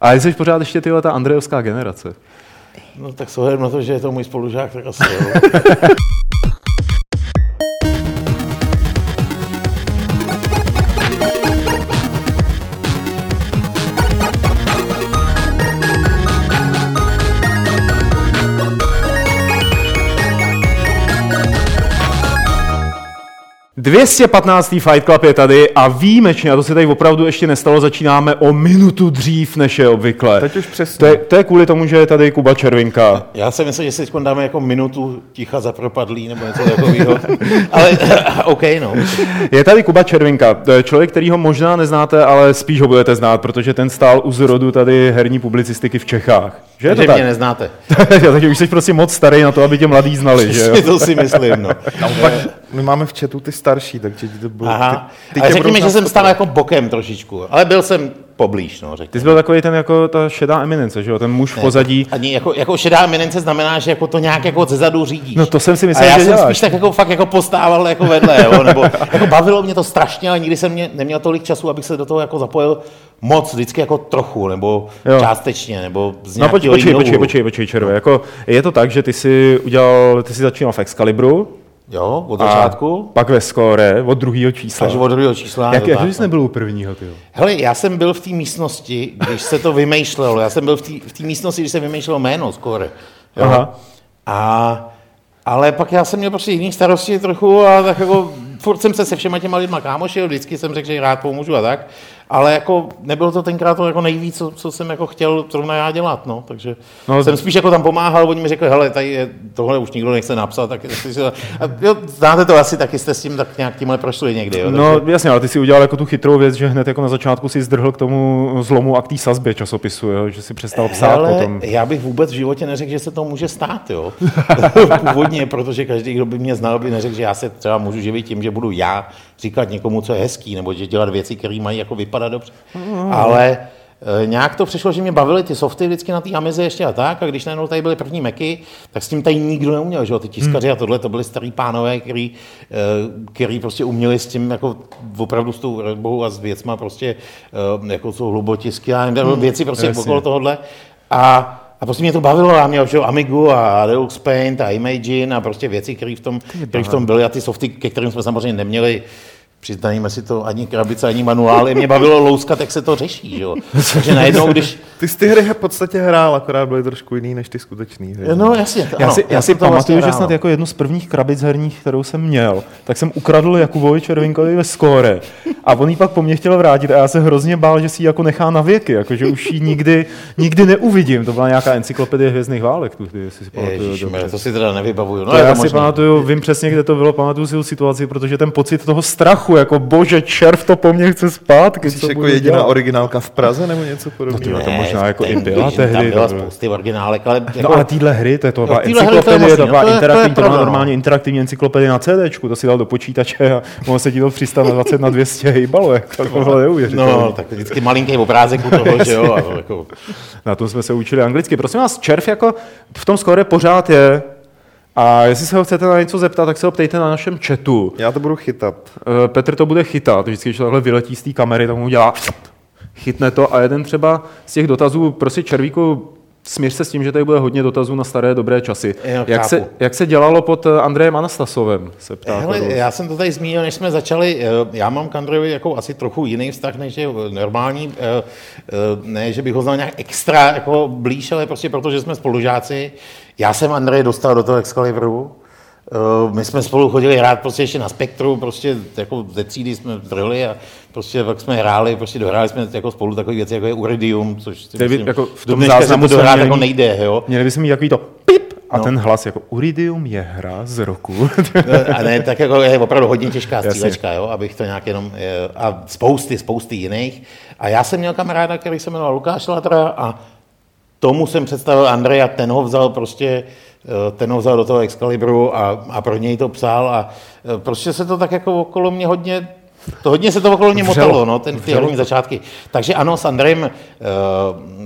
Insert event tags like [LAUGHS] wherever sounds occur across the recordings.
A jsi pořád ještě tyhle ta Andrejovská generace. No tak s ohledem na to, že je to můj spolužák, tak asi jo. [LAUGHS] ...215. Fight Club je tady a výjimečně, a to se tady opravdu ještě nestalo, začínáme o minutu dřív, než je obvykle. Teď už přesně. To je, to je kvůli tomu, že je tady Kuba Červinka. Já jsem myslel, že si teď dáme jako minutu ticha za propadlý nebo něco takového. [LAUGHS] Ale [LAUGHS] OK, no. Je tady Kuba Červinka, to je člověk, který ho možná neznáte, ale spíš ho budete znát, protože ten stál u zrodu tady herní publicistiky v Čechách. Že je to Že tak? mě neznáte. [LAUGHS] Takže už jsi prostě moc starý na to, aby tě mladí znali, že jo? to si myslím, no. Naopak, my máme v chatu ty starší, takže ti to budou... Aha, ty, ty ale řekni mi, že jsem stál jako bokem trošičku, ale byl jsem poblíž, no, řekni. Ty jsi byl takový ten jako ta šedá eminence, že jo? Ten muž v pozadí. Ani jako, jako šedá eminence znamená, že jako to nějak jako zezadu řídíš. No to jsem si a myslel, já že jsem děláš. spíš tak jako fakt jako postával jako vedle, jo, nebo [LAUGHS] jako bavilo mě to strašně, ale nikdy jsem mě, neměl tolik času, abych se do toho jako zapojil moc, vždycky jako trochu, nebo Jo. částečně, nebo z No počkej, počkej, počkej, počkej, počkej, červe. Jako, je to tak, že ty jsi udělal, ty jsi začínal v Excalibru, Jo, od a začátku, pak ve Score od druhého čísla. až od druhého čísla. Jak, jak jsi no. nebyl u prvního, ty? Hele, já jsem byl v té místnosti, když se to vymýšlelo. Já jsem byl v té místnosti, když se vymýšlelo jméno skoro. Jo? Aha. A, ale pak já jsem měl prostě jiný starosti trochu a tak jako furt jsem se se všema těma lidma kámošil, vždycky jsem řekl, že rád pomůžu a tak, ale jako nebylo to tenkrát to jako nejvíc, co, co jsem jako chtěl zrovna já dělat, no, takže No, jsem spíš jako tam pomáhal, oni mi řekli, hele, tady je, tohle už nikdo nechce napsat, tak a, jo, znáte to asi, taky jste s tím tak nějak tímhle prošli někdy, jo, No jasně, ale ty si udělal jako tu chytrou věc, že hned jako na začátku si zdrhl k tomu zlomu a k té sazbě časopisu, jo? že si přestal psát Hele, potom. já bych vůbec v životě neřekl, že se to může stát, jo. [LAUGHS] Původně, protože každý, kdo by mě znal, by neřekl, že já se třeba můžu živit tím, že budu já říkat někomu, co je hezký, nebo že dělat věci, které mají jako vypadat dobře. Ale e, nějak to přišlo, že mě bavily ty softy vždycky na té Amize ještě a tak, a když najednou tady byly první Macy, tak s tím tady nikdo neuměl, že jo, ty tiskaři a tohle, to byli starý pánové, který, e, který prostě uměli s tím jako opravdu s tou redbou a s věcma prostě, e, jako jsou hlubotisky a nevím, věci prostě jasně. okolo tohohle. A a prostě mě to bavilo, já měl jo, Amigu a Deluxe Paint a Imagine a prostě věci, které v, tom, které v tom byly a ty softy, ke kterým jsme samozřejmě neměli přiznajme si to, ani krabice, ani manuály. Mě bavilo louskat, jak se to řeší. Že jo? Takže najednou, když... Ty jsi ty hry v podstatě hrál, akorát byly trošku jiný než ty skutečný hry. No jasně, Já ano, si, já si jsem to pamatuju, vlastně že snad hrál. jako jednu z prvních krabic herních, kterou jsem měl, tak jsem ukradl Jakubovi Červinkovi ve skóre. A on ji pak po mně chtěl vrátit a já se hrozně bál, že si ji jako nechá na věky, jako že už ji nikdy, nikdy neuvidím. To byla nějaká encyklopedie hvězdných válek, tu, jestli si pamatuju dobře. to si teda nevybavuju. No, To já to si možný. pamatuju, vím přesně, kde to bylo, pamatuju si tu situaci, protože ten pocit toho strachu, jako bože, červ to po mně chce zpátky, Jsi jako jediná dělat? originálka v Praze nebo něco podobného? No to možná jako i byla tam tehdy, Byla spousty originálek, ale jako, No ale týhle hry, to je to No, byla encyklopedie, to byla no, to je- to je interaktivní, to byla no. normálně interaktivní encyklopedie na CD, to si dal do počítače a mohlo se ti to 300 na 20 na 200 hejbalo, jako to bylo neuvěřitelné. no, tak vždycky malinký obrázek u toho, že jo, jako, Na tom jsme se učili anglicky. Prosím vás, červ jako v tom skore pořád je. A jestli se ho chcete na něco zeptat, tak se ho ptejte na našem chatu. Já to budu chytat. Eh, Petr to bude chytat, vždycky, když to takhle vyletí z té kamery, tak mu udělá chytne to a jeden třeba z těch dotazů, prostě červíku, smíř se s tím, že tady bude hodně dotazů na staré dobré časy. Jo, jak, se, jak se dělalo pod eh, Andrejem Anastasovem, se ptá. Hele, Karol. já jsem to tady zmínil, než jsme začali. eh, Já mám k Andrejovi jako asi trochu jiný vztah, než je normální. eh, eh, Ne, že bych ho znal nějak extra jako blíž, ale prostě proto, že jsme spolužáci. Já jsem Andreje dostal do toho Excalibru. Eh, My jsme spolu chodili hrát prostě ještě na Spektru, prostě jako ze třídy jsme drhli a prostě pak jsme hráli, prostě dohráli jsme jako spolu takové věci, jako je Uridium, což si myslím, jako v tom záznamu to dohrát měli jako nejde, jo. Měli bychom mít takový to pip a No. ten hlas jako Uridium je hra z roku. A ne, tak jako je opravdu hodně těžká střílečka, jo, abych to nějak jenom, eh, a spousty, spousty jiných. A já jsem měl kamaráda, který se jmenoval Lukáš Latra a tomu jsem představil Andreja, ten ho vzal prostě, eh, ten ho vzal do toho Excalibru a, a pro něj to psal a eh, prostě se to tak jako okolo mě hodně to hodně se to okolo mě Vřelo. motalo, no, ten, ty herní začátky. Takže ano, s Andrejem uh,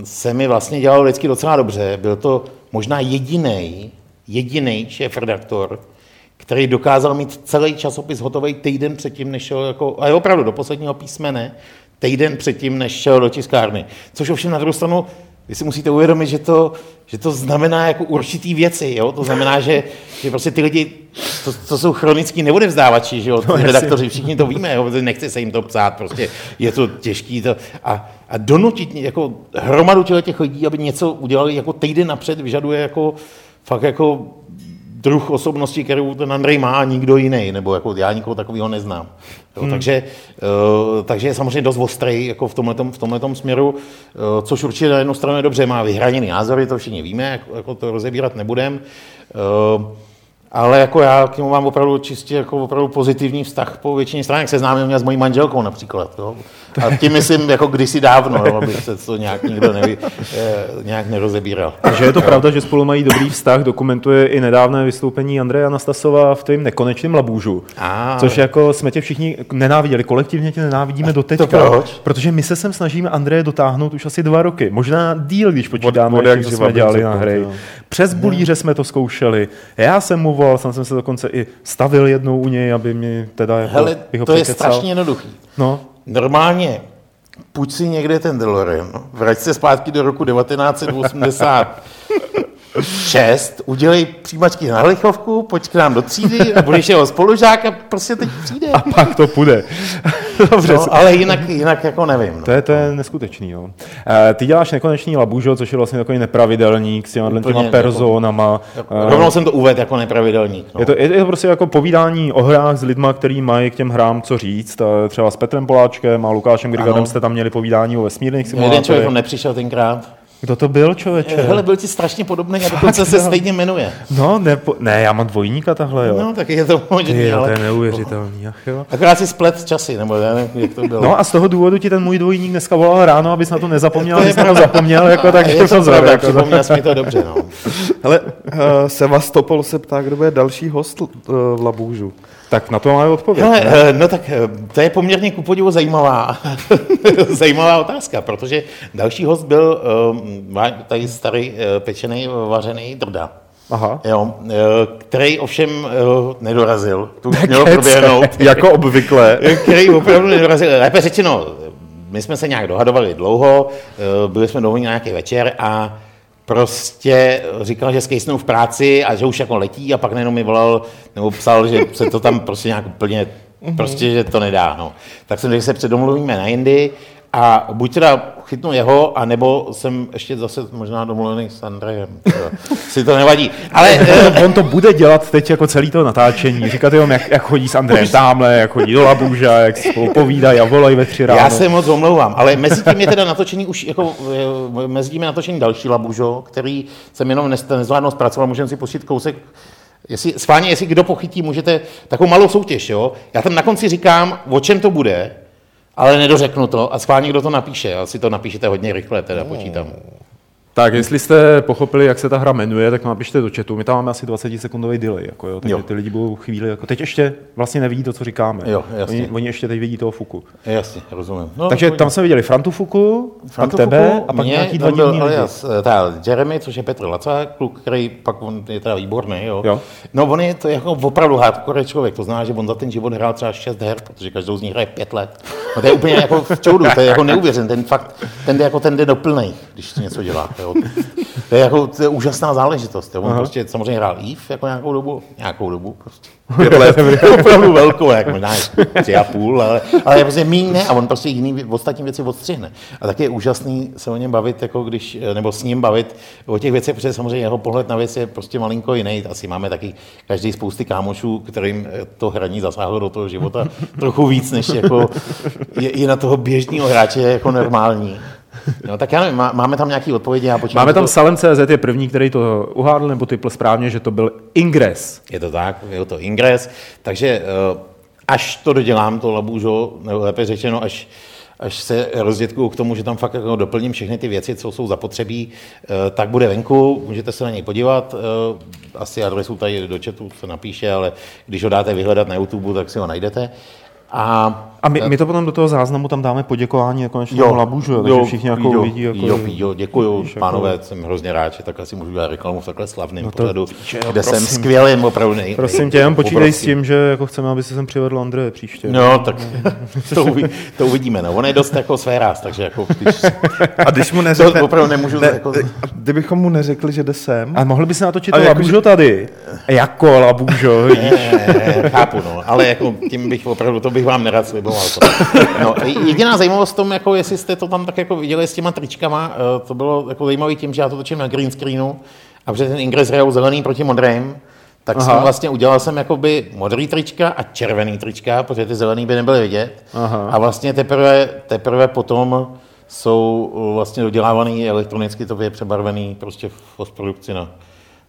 se mi vlastně dělalo vždycky docela dobře. Byl to možná jediný, jediný šéf-redaktor, který dokázal mít celý časopis hotový týden předtím, než šel jako, a je opravdu do posledního písmene, týden předtím, než šel do tiskárny. Což ovšem na druhou stranu, vy si musíte uvědomit, že to, že to znamená jako určitý věci, jo? to znamená, že, že prostě ty lidi, to, to jsou chronický neodevzdávači, že jo, ty redaktoři, všichni to víme, jo? nechce se jim to psát, prostě je to těžký to, a, a donutit jako hromadu těch lidí, aby něco udělali jako týden napřed, vyžaduje jako fakt jako druh osobnosti, kterou ten Andrej má a nikdo jiný, nebo jako já nikoho takového neznám. Jo, hmm. takže, uh, takže je samozřejmě dost ostrý jako v tomhletom, v tomhletom směru, uh, což určitě na jednu stranu je dobře, má vyhraněný názory, to všichni víme, jako, jako to rozebírat nebudem. Uh, ale jako já k němu mám opravdu čistě jako opravdu pozitivní vztah po většině stránek. Seznámil mě s mojí manželkou například. Jo. A tím myslím jako kdysi dávno, jo, aby se to nějak nikdo neví, eh, nějak nerozebíral. Takže je to pravda, že spolu mají dobrý vztah, dokumentuje i nedávné vystoupení Andreje Anastasova v tvém nekonečném labůžu. A, což jako jsme tě všichni nenáviděli, kolektivně tě nenávidíme do teďka. proč? Protože my se sem snažíme Andreje dotáhnout už asi dva roky, možná díl, když počítáme, od, od jak jsme dělali na hry. Přes bulíře jsme to zkoušeli. Já jsem mu volal, jsem, jsem se dokonce i stavil jednou u něj, aby mi teda jako, Hele, to je strašně jednoduchý. No. Normálně půjď si někde ten DeLorean, vrať se zpátky do roku 1980 šest, udělej přijímačky na Lichovku, pojď k nám do třídy a budeš jeho spolužák a prostě teď přijde. A pak to půjde. [LAUGHS] Dobře. No, ale jinak, jinak jako nevím. No. To, je, to je neskutečný. Jo. E, ty děláš nekonečný labužo, což je vlastně takový nepravidelník s těma, těma jako- personama. Jako, e, rovnou jsem to uvedl jako nepravidelník. No. Je, to, je, to prostě jako povídání o hrách s lidma, který mají k těm hrám co říct. Třeba s Petrem Poláčkem a Lukášem Grigadem jste tam měli povídání o vesmírných simulátorech. Jeden člověk nepřišel tenkrát. Kdo to byl, člověče? Hele, byl ti strašně podobný a dokonce se stejně jmenuje. No, ne, ne, já mám dvojníka tahle, jo. No, tak je to možný, ale... to je neuvěřitelný, ach jo. Akorát si splet časy, nebo já nevím, jak to bylo. No a z toho důvodu ti ten můj dvojník dneska volal ráno, abys na to nezapomněl, abys na to zapomněl, jako tak je to pravda, jako, připomněl jsi mi to dobře, no. Hele, Sevastopol se ptá, kdo bude další host uh, v Labůžu. Tak na to máme odpověď. Hele, ne? no tak to je poměrně ku podivu zajímavá, [LAUGHS] zajímavá otázka, protože další host byl tady starý uh, pečený, vařený drda. Aha. Jo, který ovšem nedorazil. Tu mělo proběhnout. jako obvykle. [LAUGHS] který opravdu nedorazil. Lépe řečeno, my jsme se nějak dohadovali dlouho, byli jsme domluveni na nějaký večer a prostě říkal, že skejsnou v práci a že už jako letí a pak nejenom mi volal nebo psal, že se to tam prostě nějak úplně, prostě, že to nedá. No. Tak jsem řekl, že se předomluvíme na jindy a buď teda chytnu jeho, anebo jsem ještě zase možná domluvený s Andrejem. si to nevadí. Ale on to bude dělat teď jako celý to natáčení. Říkat jenom, jak, jak chodí s Andrejem tamhle, jak chodí do Labuža, jak spolu povídají a volají ve tři ráno. Já se moc omlouvám, ale mezi tím je teda natočení už, jako, mezi tím je natočení další Labužo, který jsem jenom nezvládnul zpracovat, můžeme si pustit kousek Jestli, schválně, jestli kdo pochytí, můžete takovou malou soutěž, jo? Já tam na konci říkám, o čem to bude, ale nedořeknu to a schválně kdo to napíše. Asi to napíšete hodně rychle, teda počítám. Tak jestli jste pochopili, jak se ta hra jmenuje, tak napište do chatu. My tam máme asi 20 sekundový delay, jako jo, takže jo. ty lidi budou chvíli, jako teď ještě vlastně nevidí to, co říkáme. Jo, jasně. Oni, oni ještě teď vidí toho Fuku. Jasně, rozumím. No, takže tam jsme viděli Frantu Fuku, Frantu pak tebe Fuku, a pak mě, nějaký dva divní alias, eh, ta Jeremy, což je Petr Laca, kluk, který pak on je teda výborný, jo. jo. No on je to jako opravdu hardcore člověk, to znamená, že on za ten život hrál třeba 6 her, protože každou z nich hraje 5 let. No to je úplně jako v čoudu, to je jako neuvěřený, ten fakt, ten jde jako ten jde do plnej, když něco dělá. Jo. To je, jako, to je úžasná záležitost. Jo. On Aha. prostě samozřejmě hrál Eve jako nějakou dobu, nějakou dobu prostě. [LAUGHS] Pět let, [LAUGHS] opravdu velkou, jak možná tři a půl, ale, ale je prostě míň ne a on prostě jiný ostatní věci odstřihne. A tak je úžasný se o něm bavit, jako když, nebo s ním bavit o těch věcech, protože samozřejmě jeho pohled na věc je prostě malinko jiný. Asi máme taky každý spousty kámošů, kterým to hraní zasáhlo do toho života trochu víc, než jako je, je na toho běžného hráče jako normální. [LAUGHS] No tak já nevím, máme tam nějaké odpovědi? Já máme tam to... Salem.cz je první, který to uhádl nebo typl správně, že to byl ingres. Je to tak, je to ingres, takže eh, až to dodělám, to labůžo, nebo lépe řečeno, až, až se rozdětkuju k tomu, že tam fakt jako doplním všechny ty věci, co jsou zapotřebí, eh, tak bude venku, můžete se na něj podívat. Eh, asi adresu tady do chatu se napíše, ale když ho dáte vyhledat na YouTube, tak si ho najdete. A A my, my to potom do toho záznamu tam dáme poděkování jako konečnému Labužu, takže všichni jako jo, uvidí. Jako, jo, jo, děkuju, víš, jako- pánové, jsem hrozně rád, že tak asi můžu dělat reklamu v takhle slavném No to pořadu, že jo, kde jsem prosím. skvělým opravdu nej, Prosím tě, jenom počítej s tím, že jako chceme, aby se sem přivedl Andreje příště. No, tak [LAUGHS] to, uvi, to uvidíme. No. On je dost jako své ráz, takže jako, když, A když mu to neřekne, opravdu nemůžu ne, jako, a kdybychom mu neřekli, že jde sem, A mohli by se natočit to jako, Labužo tady. Jako Labužo, chápu, no, ale jako tím bych opravdu, to bych vám nerad sliboval. To. [LAUGHS] No, jediná zajímavost v tom, jako jestli jste to tam tak jako viděli s těma tričkama, eh, to bylo jako zajímavé tím, že já to točím na green screenu a protože ten Ingress hrajou zelený proti modrým, tak Aha. jsem vlastně udělal jsem jakoby modrý trička a červený trička, protože ty zelený by nebyly vidět. Aha. A vlastně teprve, teprve potom jsou uh, vlastně dodělávaný elektronicky, to je přebarvený prostě v postprodukci na,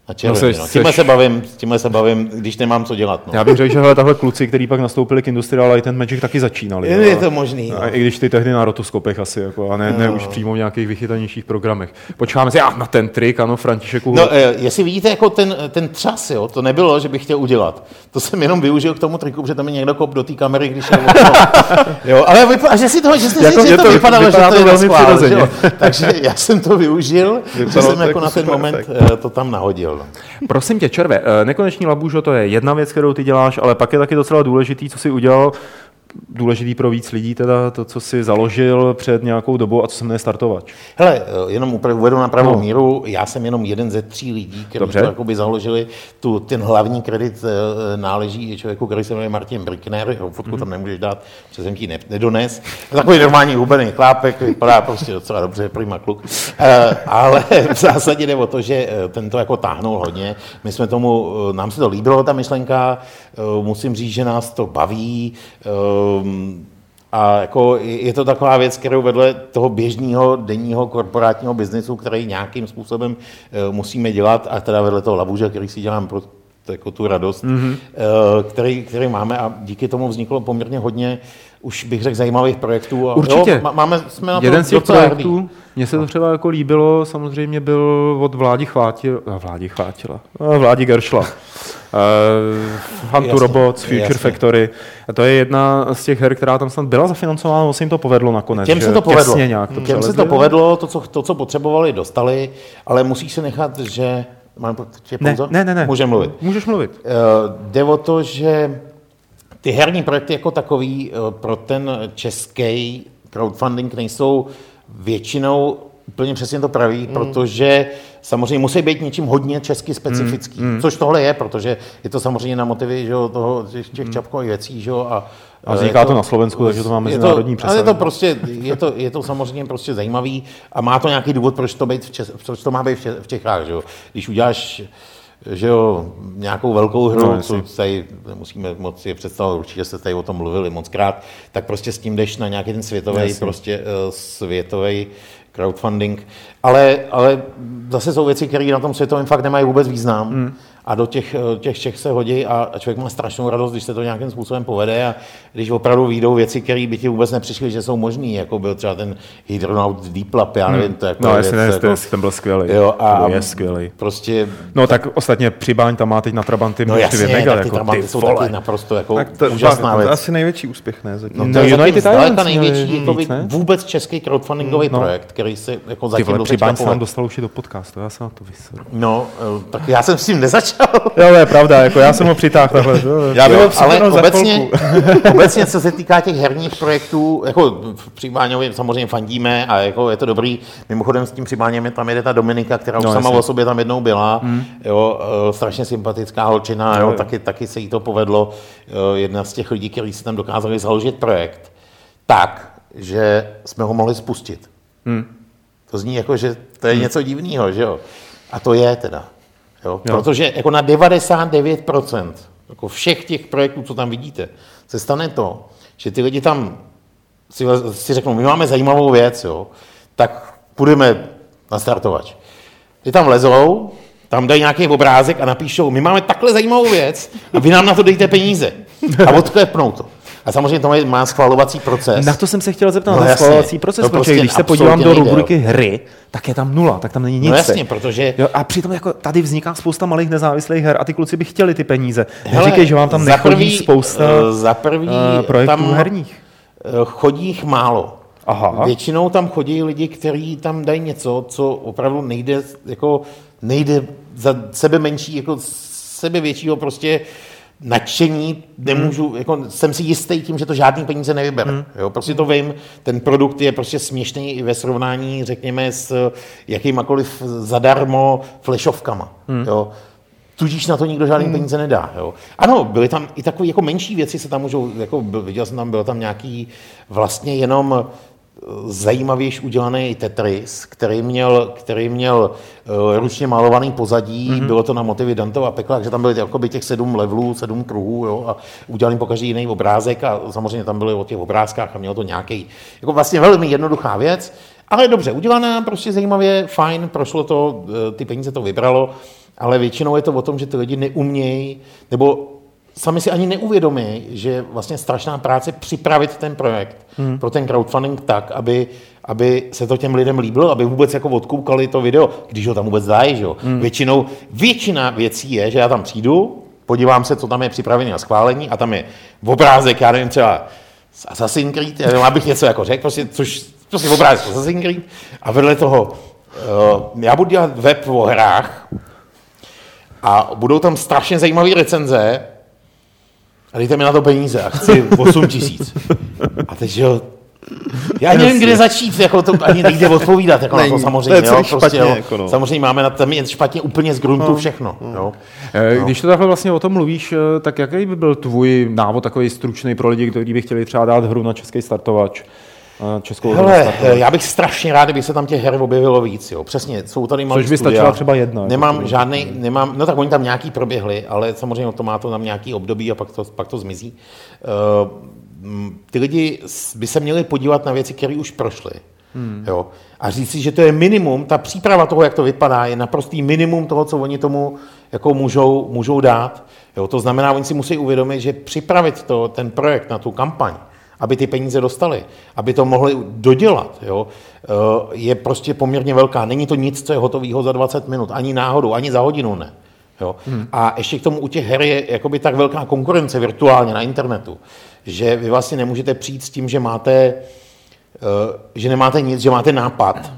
na červený. seš- No, tímhle, seš- se bavím, tímhle se bavím, když nemám co dělat. No. Já bych řekl, že hele, tahle kluci, kteří pak nastoupili k Industrial Light and Magic, taky začínali. Je, jo. je to možný. No. A I když ty tehdy na rotoskopech asi, jako, a ne, ne už přímo v nějakých vychytanějších programech. Počkáme si, a na ten trik, ano, Františeku. No, eh, jestli vidíte jako ten, ten třas, jo, to nebylo, že bych chtěl udělat. To jsem jenom využil k tomu triku, protože tam mi někdo kop do té kamery, když je [LAUGHS] jo, ale vypadá, a že si to, že jste Jako jako, že je to, to- vypadalo, vypadá že to to je na že. Takže já jsem to využil, [LAUGHS] že jsem jako na ten moment eh, to tam nahodil. No. Prosím tě, Červe, eh, nekoneční labužo, to je jedna věc, kterou ty děláš, ale pak je taky docela důležitý, co jsi udělal, důležitý pro víc lidí, teda to, co jsi založil před nějakou dobou a co se jmenuje Startovač. Hele, jenom uvedu na pravou No. míru, já jsem jenom jeden ze tří lidí, kteří to jakoby založili. Tu, ten hlavní kredit eh, náleží člověku, který se jmenuje Martin Brickner, jeho fotku Mhm. tam nemůžeš dát, protože jsem ti ne, nedones. Takový normální hubený chlápek, vypadá prostě docela dobře, prima kluk. Eh, ale [LAUGHS] v zásadě jde o to, že eh, ten to jako táhnul hodně. My jsme tomu, nám se to líbilo, ta myšlenka, musím říct, že nás to baví. Ehm, a jako je to taková věc, kterou vedle toho běžného denního korporátního biznesu, který nějakým způsobem eh, musíme dělat, a teda vedle toho labuže, který si dělám pro jako tu radost, mm-hmm. který, který máme a díky tomu vzniklo poměrně hodně, už bych řekl, zajímavých projektů. A Určitě. Jo, má- máme, jsme na to Jeden z těch projektů, mně se to třeba jako líbilo, samozřejmě byl od Vládi Chvátil, a Vládi Chvátila, a Vládi Geršla. Uh, [LAUGHS] Hunt to Robots, Future jasně. Factory. A to je jedna z těch her, která tam snad byla zafinancována, se jim to povedlo nakonec. Těm se to povedlo. Těsně nějak to Těm se to povedlo, to co, to, co potřebovali, dostali, ale musí se nechat, že... Mám tě Ne, ne, ne, ne. Můžeme mluvit. Můžeš mluvit. Eh, Jde o to, že ty herní projekty jako takový eh, pro ten český crowdfunding nejsou většinou úplně přesně to pravý, mm. protože samozřejmě musí být něčím hodně česky specifický, mm. což tohle je, protože je to samozřejmě na motivy že jo, toho, těch- těch čapkových věcí. Že jo, a, A eh, vzniká je to na Slovensku, takže to má je mezinárodní to, ale je přesah. to prostě, je to, je to samozřejmě prostě zajímavý a má to nějaký důvod, proč to, být v Čes, proč to má být v Čechách. Že jo? Když uděláš že jo, nějakou velkou hru, No, no, co tady musíme moc si představit, určitě jste tady o tom mluvili moc krát, tak prostě s tím jdeš na nějaký ten světový, Jasně. prostě uh, světový crowdfunding. Ale, ale zase jsou věci, které na tom světovém fakt nemají vůbec význam. Hmm. A do těch, eh, těch Čech se hodí a a člověk má strašnou radost, když se to nějakým způsobem povede a když opravdu výjdou věci, které by ti vůbec nepřišly, že jsou možné, jako byl třeba ten Hydronaut Deep Lab, já nevím, to je jako No, věc, jasně, ne, jako, ten byl skvělý. jo, a je skvělý. prostě No tak ostatně Přibaň tam má teď na Trabanty No jasně, dvě mega, tak ty jako, Trabanty ty jsou vole. taky naprosto jako Tak to, úžasná to je věc. asi největší úspěch, ne? Zatím. No, No, to je United zatím zdaleka největší jako vůbec český crowdfundingový No. projekt, který se jako Ty zatím vole, do Přibaň teďka se nám dostal už i do podcastu, já jsem na to vysoru. No, eh, tak já jsem s tím nezačal. [LAUGHS] Jo, to je pravda, jako já jsem ho přitáhl takhle. jo, jo. Já Jo, ale obecně, [LAUGHS] obecně, co se týká těch herních projektů, jako v Přibáňovi samozřejmě fandíme a jako je to dobrý. Mimochodem s tím Přibáněm je tam jede ta Dominika, která už No, sama jasně. o sobě tam jednou byla. Hmm. Jo, eh, strašně sympatická holčina, Jo, jo, jo. taky, taky se jí to povedlo. Eh, Jedna z těch lidí, kteří si tam dokázali založit projekt tak, že jsme ho mohli spustit. Hmm. To zní jako, že to je něco divného, že jo? A to je teda. Jo? Jo. Protože jako na 99% jako všech těch projektů, co tam vidíte, se stane to, že ty lidi tam si, si řeknou, my máme zajímavou věc, jo? tak půjdeme na startovač. Ty tam lezou, tam dají nějaký obrázek a napíšou, my máme takhle zajímavou věc a vy nám na to dejte peníze. A odklepnou to. A samozřejmě to má- schvalovací proces. Na to jsem se chtěl zeptat, No na jasně. schvalovací proces, protože prostě když se podívám do rubriky hry, tak je tam nula, tak tam není nic. No jasně, protože Jo, a přitom jako tady vzniká spousta malých nezávislých her a ty kluci by chtěli ty peníze. Hele, Neříkej, že vám tam za nechodí prvý, spousta eh, za prvý eh, projektů tam- herních. eh, chodí jich málo. Aha. Většinou tam chodí lidi, kteří tam dají něco, co opravdu nejde, jako, nejde za sebe menší, jako sebe většího prostě nadšení, nemůžu, Hmm. jako, jsem si jistý tím, že to žádný peníze nevybere. Hmm. Jo, prostě to vím, ten produkt je prostě směšný i ve srovnání, řekněme, s jakýmakoliv zadarmo flashovkama. Hmm. Jo. Tudíž na to nikdo žádný hmm. peníze nedá. Jo. Ano, byly tam i takové jako menší věci, se tam můžou, jako viděl jsem tam, byl tam nějaký vlastně jenom zajímavější udělaný Tetris, který měl, který měl uh, ručně malovaný pozadí, mm-hmm. bylo to na motivy Dantova pekla, takže tam byly jakoby těch sedm levelů, sedm kruhů jo, a udělaný po každý jiný obrázek a samozřejmě tam byly o těch obrázkách a mělo to nějaký, jako vlastně velmi jednoduchá věc, ale dobře udělaná, prostě zajímavě, fajn, prošlo to, eh, ty peníze to vybralo, ale většinou je to o tom, že ty lidi neumějí, nebo sami si ani neuvědomí, že je vlastně strašná práce připravit ten projekt hmm. pro ten crowdfunding tak, aby, aby se to těm lidem líbilo, aby vůbec jako odkoukali to video, když ho tam vůbec dají. Že? jo. Hmm. Většinou, většina věcí je, že já tam přijdu, podívám se, co tam je připravené na schválení a tam je obrázek, já nevím, třeba z Assassin's Creed, já nevím, abych něco jako řekl, prostě, což prostě obrázek z Assassin's Creed a vedle toho uh, já budu dělat web o hrách a budou tam strašně zajímavé recenze a dejte mi na to peníze a chci 8 tisíc. A teď, že jo, já nevím, kde začít, jako to ani nejde odpovídat, jako na to Není, samozřejmě. to je jo, prostě, špatně, jo, jako no. Samozřejmě máme na tam je špatně úplně z gruntu všechno. Jo. Eh, Když to takhle vlastně o tom mluvíš, eh, tak jaký by byl tvůj návod takový stručný pro lidi, kteří by chtěli třeba dát hru na český startovač? Českou Hele, já bych strašně rád, kdyby se tam těch her objevilo víc. Jo. Přesně, jsou tady malé Což by stačila třeba jedna, jako Nemám třeba. žádný, nemám, no tak oni tam nějaký proběhli, ale samozřejmě to má to tam nějaký období a pak to, pak to zmizí. Uh, ty lidi by se měli podívat na věci, které už prošly. Hmm. Jo. A říct si, že to je minimum, ta příprava toho, jak to vypadá, je naprostý minimum toho, co oni tomu jako můžou, můžou dát. Jo. To znamená, oni si musí uvědomit, že připravit to, ten projekt na tu kampaň, aby ty peníze dostali, aby to mohli dodělat, jo, eh, je prostě poměrně velká. Není to nic, co je hotového za 20 minut, ani náhodou, ani za hodinu ne. Jo. Hmm. A ještě k tomu u těch her je jakoby tak velká konkurence virtuálně na internetu, že vy vlastně nemůžete přijít s tím, že máte, eh, že nemáte nic, že máte nápad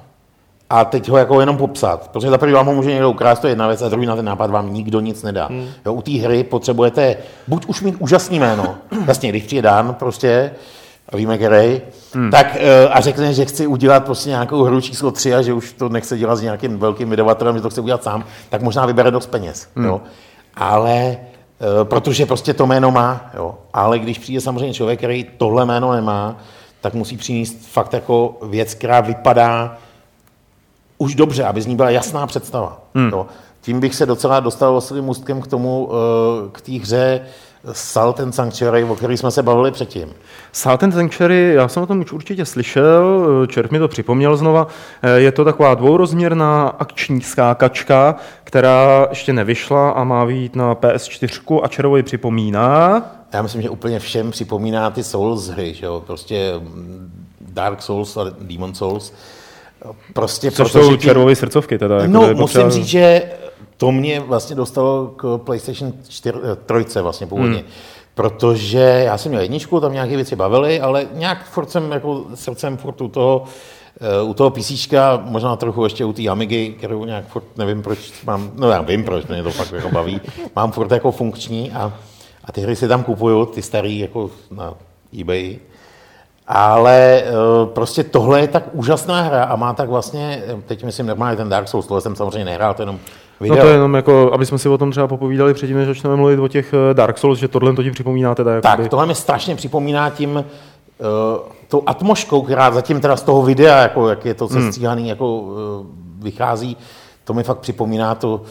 a teď ho jako jenom popsat. Protože za prvý vám ho může někdo ukrást, to je jedna věc, a druhý na ten nápad vám nikdo nic nedá. Hmm. Jo, u té hry potřebujete buď už mít úžasný jméno, [CLEARS THROAT] vlastně když přijde Dan prostě, a víme, který, hmm. tak eh, a řekne, že chci udělat prostě nějakou hru číslo 3 a že už to nechce dělat s nějakým velkým vydavatelem, že to chce udělat sám, tak možná vybere dost peněz. Hmm. Jo. Ale eh, protože prostě to jméno má, jo. ale když přijde samozřejmě člověk, který tohle jméno nemá, tak musí přinést fakt jako věc, která vypadá už dobře, aby z ní byla jasná představa. Hmm. Jo. Tím bych se docela dostal oslým můstkem k tomu, eh, k té hře Salt and Sanctuary, o které jsme se bavili předtím. Salt and Sanctuary, já jsem o tom už určitě slyšel, Červ mi to připomněl znova, Eh, je to taková dvourozměrná akční skákačka, která ještě nevyšla a má vyjít na PS4 a Červoji připomíná. Já myslím, že úplně všem připomíná ty Souls hry, že jo? prostě mm, Dark Souls a Demon Souls. Prostě Což protože jsou ti- Červovy srdcovky teda. jako No, je musím potřeba- říct, že to mě vlastně dostalo k PlayStation 4, eh, trojce vlastně původně. Hmm. Protože já jsem měl jedničku, tam nějaké věci bavily, ale nějak furt jsem jako srdcem furt u toho, eh, u toho PCčka, možná trochu ještě u té Amigy, kterou nějak furt nevím, proč mám, no já vím, proč mě to fakt jako baví, mám furt jako funkční a, a ty hry si tam kupuju, ty starý jako na eBay, ale eh, prostě tohle je tak úžasná hra a má tak vlastně, teď myslím normálně ten Dark Souls, tohle jsem samozřejmě nehrál, to je jenom No video. to je jenom jako, aby jsme si o tom třeba popovídali předtím, než začneme mluvit o těch eh, Dark Souls, že tohle to ti připomíná teda jakoby... Tak, tohle mi strašně připomíná tím, uh, tou atmoškou, která zatím teda z toho videa, jako, jak je to sestříhaný, jako uh, vychází, to mi fakt připomíná to,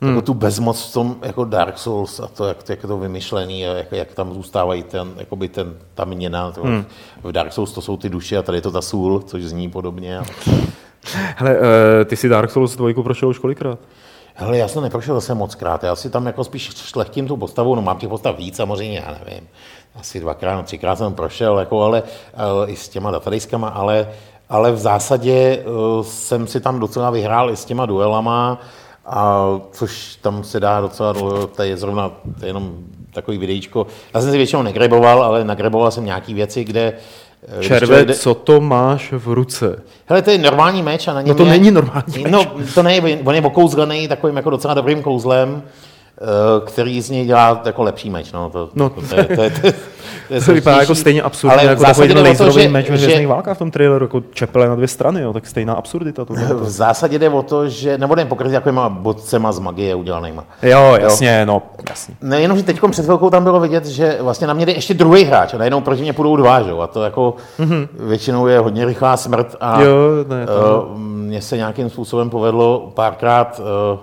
hmm. jako tu bezmoc v tom jako Dark Souls a to, jak, jak je to vymyšlený a jak, jak tam zůstávají ten, jakoby ten, ta měna. To, hmm. V Dark Souls to jsou ty duše a tady je to ta sůl, což zní podobně. A, Hele, eh, ty si Dark Souls 2 prošel už kolikrát? Hele, já jsem neprošel zase moc krát, já si tam jako spíš šlechtím tu postavu, no mám těch postav víc samozřejmě, já nevím. asi dvakrát, no, třikrát jsem prošel, jako, ale uh, i s těma datadiskama, ale, ale v zásadě uh, jsem si tam docela vyhrál i s těma duelama, a což tam se dá docela, to je zrovna to je jenom takový videíčko. Já jsem si většinou negreboval, ale nagreboval jsem nějaký věci, kde eh, Červe, jde... co to máš v ruce? Hele, to je normální meč a na něm No to je... není normální meč. No, to ne, on je okouzlený takovým jako docela dobrým kouzlem, který z něj dělá jako lepší meč. No, to, No. to, to, je, to, je, to, je, to, je [LAUGHS] To vypadá jako stejně absurdně, Ale jako takový ten to, laserový že- meč ve že- válkách v tom traileru, jako čepele na dvě strany, jo, tak stejná absurdita to. [LAUGHS] V zásadě jde o to, že nebo jdem pokryt takovýma bodcema z magie udělanýma. Jo, jasně, no, jasně. Nejenom, že teď před chvilkou tam bylo vidět, že vlastně na mě jde ještě druhý hráč a najednou proti mě půjdou dva, že? jo, a to jako mm-hmm. většinou je hodně rychlá smrt a Jo, ne, to uh, mně se nějakým způsobem povedlo párkrát uh,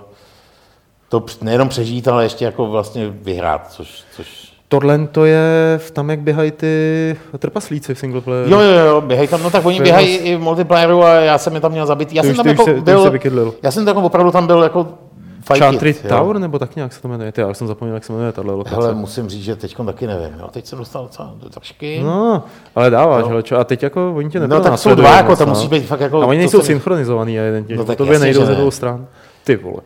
to nejenom přežít, ale ještě jako vlastně vyhrát, což, což Tohle to je v tam, jak běhají ty trpaslíci v single player. Jo, jo, jo, běhají tam, no tak oni To běhají i v multiplayeru a já jsem je tam měl zabitý. Já Ty jsem už- tam jako se- byl, se já jsem tam jako opravdu tam byl jako Chantry kid, jo. Tower, nebo tak nějak se to jmenuje? Ty, já jsem zapomněl, jak se jmenuje tahle lokace. Hele, musím říct, že teď taky nevím, jo. teď jsem dostal docela do trošky. No, ale dáváš, hele, čo, a teď jako oni tě No, tak jsou dva, jako tam no. musí být fakt jako... A oni to nejsou synchronizovaný, evidentně. No No, tak tobě jasně, nejdou ze dvou stran. Ty vole.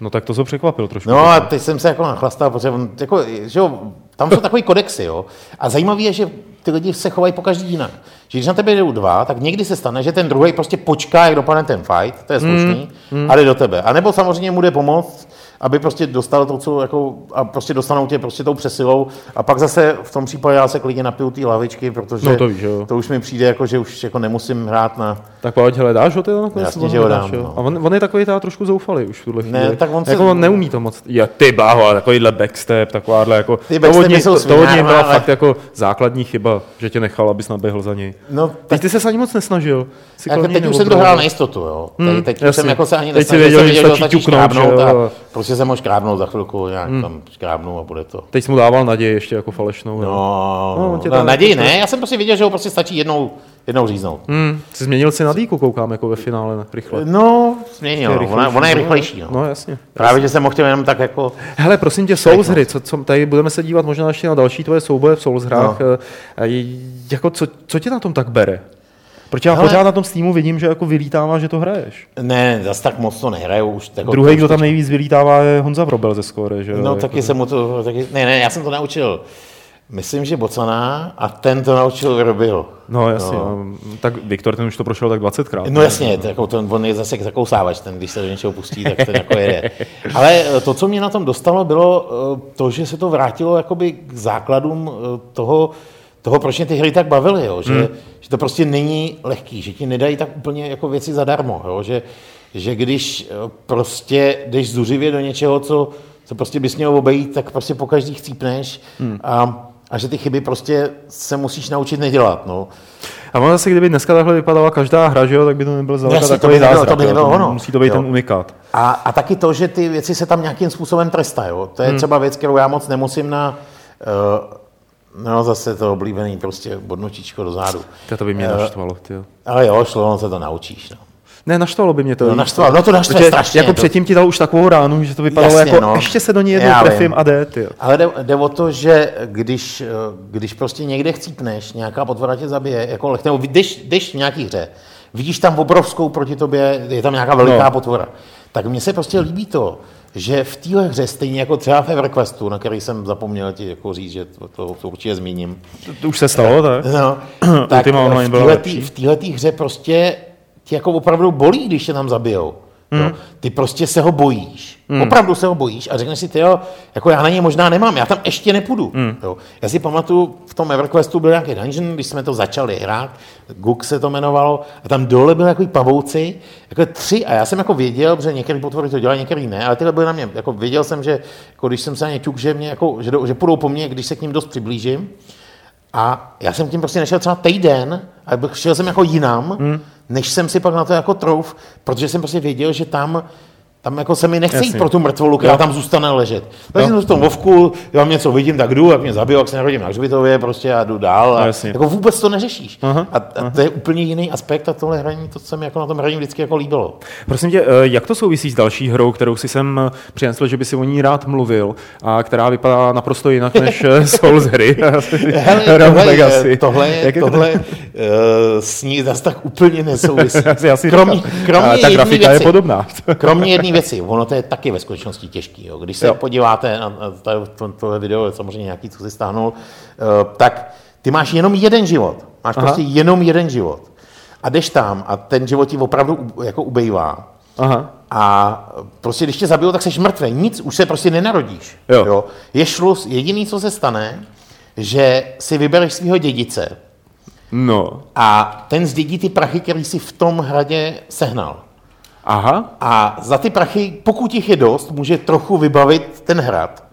No tak to se překvapil trošku. No a teď jsem se jako nachlastal, protože on, jako, že jo, tam jsou takový kodexy, jo. A zajímavé je, že ty lidi se chovají po každý jinak. Že když na tebe jdou dva, tak někdy se stane, že ten druhý prostě počká, jak dopadne ten fight, to je slušný, mm, a jde do tebe. A nebo samozřejmě mu jde pomoct, aby prostě dostal to, co jako, a prostě dostanou tě prostě tou přesilou. A pak zase v tom případě já se klidně napiju té lavičky, protože No to víš, jo. to už mi přijde jako, že už jako nemusím hrát na... Tak pojď, hele, dáš ho ty nakonec? Jasně, že ho dám, jo? no. A on, on, je takový teda trošku zoufalý už v tuhle Ne, chvíli. tak on se- jako on neumí to moc. Ja, ty bláho, ale takovýhle backstep, takováhle jako... Ty to od něj- jsou to, od něj byla ale- fakt jako základní chyba, že tě nechal, abys naběhl za něj. No, Teď ty se ani moc nesnažil. Jsi Jako kolem teď už jsem to neobrovil. hrál na jistotu, jo. Teď, Hmm, teď jsem jako se ani nesnažil, věděl, jsem že věděl, stačí stačí ťuknout, Hmm. prostě jsem ho škrábnul za chvilku, nějak tam škrábnu a bude to. Teď jsi mu dával naději ještě jako falešnou. No, No, no, no naději ne, já jsem prostě viděl, že ho prostě stačí jednou, jednou říznout. Hmm, jsi změnil si na dýku, koukám jako ve finále rychle. No, změnil, no. ona, ona je rychlejší. No. No jasně. Právě, že jsem mohl chtěl jenom tak jako... Hele, prosím tě, Souls hry, co, co, tady budeme se dívat možná ještě na další tvoje souboje v Souls hrách. No. No. Jako, co, co tě na tom tak bere? Protože já Hele. pořád na tom Steamu vidím, že jako vylítává, že to hraješ. Ne, zas tak moc to nehraju už. Jako Druhý, to kdo tam nejvíc vylítává, je Honza Vrobel ze Score, že? No jako, taky jsem mu to, taky, ne, ne, já jsem to naučil. Myslím, že Bocana a ten to naučil Robil. No jasně, no. tak Viktor ten už to prošel tak 20krát. No jasně, to jako ten, on je zase zakousávač, ten, když se do něčeho pustí, tak ten jako jede. [LAUGHS] Ale eh, to, co mě na tom dostalo, bylo eh, to, že se to vrátilo jakoby k základům eh, toho, toho, proč mě ty hry tak bavily, jo? Že, hmm. že to prostě není lehký, že ti nedají tak úplně jako věci zadarmo, jo? Že, že když eh, prostě jdeš zuřivě do něčeho, co, co prostě bys měl obejít, tak prostě po každý chcípneš hmm. a, a že ty chyby prostě se musíš naučit nedělat, no. A ono zase, kdyby dneska takhle vypadala každá hra, že jo, tak by to nebyl zdaleka Jasně, to takový by nebylo- zázrak. to by jo, nebylo ono. Musí to být Jo. ten unikát. A, a taky to, že ty věci se tam nějakým způsobem trestají. To je hmm. třeba věc, kterou já moc nemusím na... Uh, no zase to oblíbený prostě bodnočičko do zádu. To, by mě Eh, naštvalo, ty jo. Ale jo, šlo, on se to naučíš. No. Ne, naštvalo by mě to. No, naštvalo, no to Protože strašně. Jako to, předtím ti dal už takovou ránu, že to vypadalo Jasně, jako, no. ještě se do ní jednou Já trefím vím. a jde, ty jo. Ale jde, jde, o to, že když, eh, když prostě někde chcípneš, nějaká potvora tě zabije, jako, leh- nebo když, když v nějaký hře, vidíš tam obrovskou proti tobě, je tam nějaká veliká No. potvora, tak mně se prostě líbí to, že v téhle hře, stejně jako třeba v EverQuestu, na který jsem zapomněl ti jako říct, že to, to, to určitě zmíním, To, to už se stalo, tak? No, [CLEARS THROAT] tak v této hře prostě ti jako opravdu bolí, když tě tam zabijou. Hmm. Jo? Ty prostě se ho bojíš. Hmm. Opravdu se ho bojíš a řekneš si, ty jo, jako já na něj možná nemám, já tam ještě nepůjdu. Hmm. Jo? Já si pamatuju, v tom EverQuestu byl nějaký dungeon, když jsme to začali hrát, Guk se to jmenovalo, a tam dole byly jako pavouci, jako tři, a já jsem jako věděl, že některé potvory to dělají, některý ne, ale tyhle byly na mě, jako věděl jsem, že jako když jsem se na ně ťuk, že, mě jako, že, do- že půjdou po mně, když se k ním dost přiblížím, a já jsem tím prostě nešel třeba týden, ale šel jsem jako jinam, hmm. než jsem si pak na to jako trouf, protože jsem prostě věděl, že tam Tam jako se mi nechce Jasně. jít pro tu mrtvolu, která Jo. tam zůstane ležet. Takže jsem v tom vovku, já vám něco vidím, tak jdu, jak mě zabiju, jak se narodím na hřbitově, prostě já jdu dál. A jasně. jako vůbec to neřešíš. Aha, A, a to je úplně jiný aspekt a tohle hraní, to se mi jako na tom hraní vždycky jako líbilo. Prosím tě, eh, jak to souvisí s další hrou, kterou si jsem eh, přinesl, že by si o ní rád mluvil a která vypadá naprosto jinak než eh, [LAUGHS] Souls hry? Hele, [LAUGHS] tohle, Legacy. [LAUGHS] je- tohle, Jak tohle uh, s ní zase tak úplně nesouvisí. Kromě, kromě ale ta grafika věci, je podobná. Kromě jedné věci, ono to je taky ve skutečnosti těžký. Jo. Když se Jo. jo. podíváte na, na to, to, tohle video, je samozřejmě nějaký, co si stáhnul, uh, tak ty máš jenom jeden život. Máš Aha. Prostě jenom jeden život. A jdeš tam a ten život ti opravdu jako ubejvá. Aha. A prostě když tě zabijou, tak jsi mrtvý. Nic, už se prostě nenarodíš. Jo. Je šlus, jediný, co se stane, že si vybereš svého dědice No. a ten zdědí ty prachy, který si v tom hradě sehnal. Aha. A za ty prachy, pokud jich je dost, může trochu vybavit ten hrad,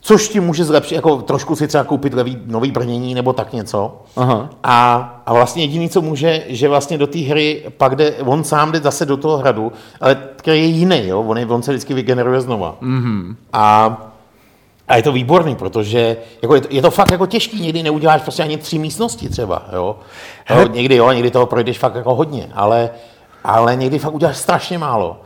což ti může zlepšit, jako trošku si třeba koupit levý, nový brnění nebo tak něco. Aha. A, a vlastně jediný, co může, že vlastně do té hry pak jde, on sám jde zase do toho hradu, ale který je jiný, jo? On, je, on se vždycky vygeneruje znova. Mm-hmm. A, a je to výborný, protože jako je, to, je to fakt jako těžký, někdy neuděláš prostě ani tři místnosti třeba, jo? jo někdy jo, někdy toho projdeš fakt jako hodně, ale, ale někdy fakt uděláš strašně málo.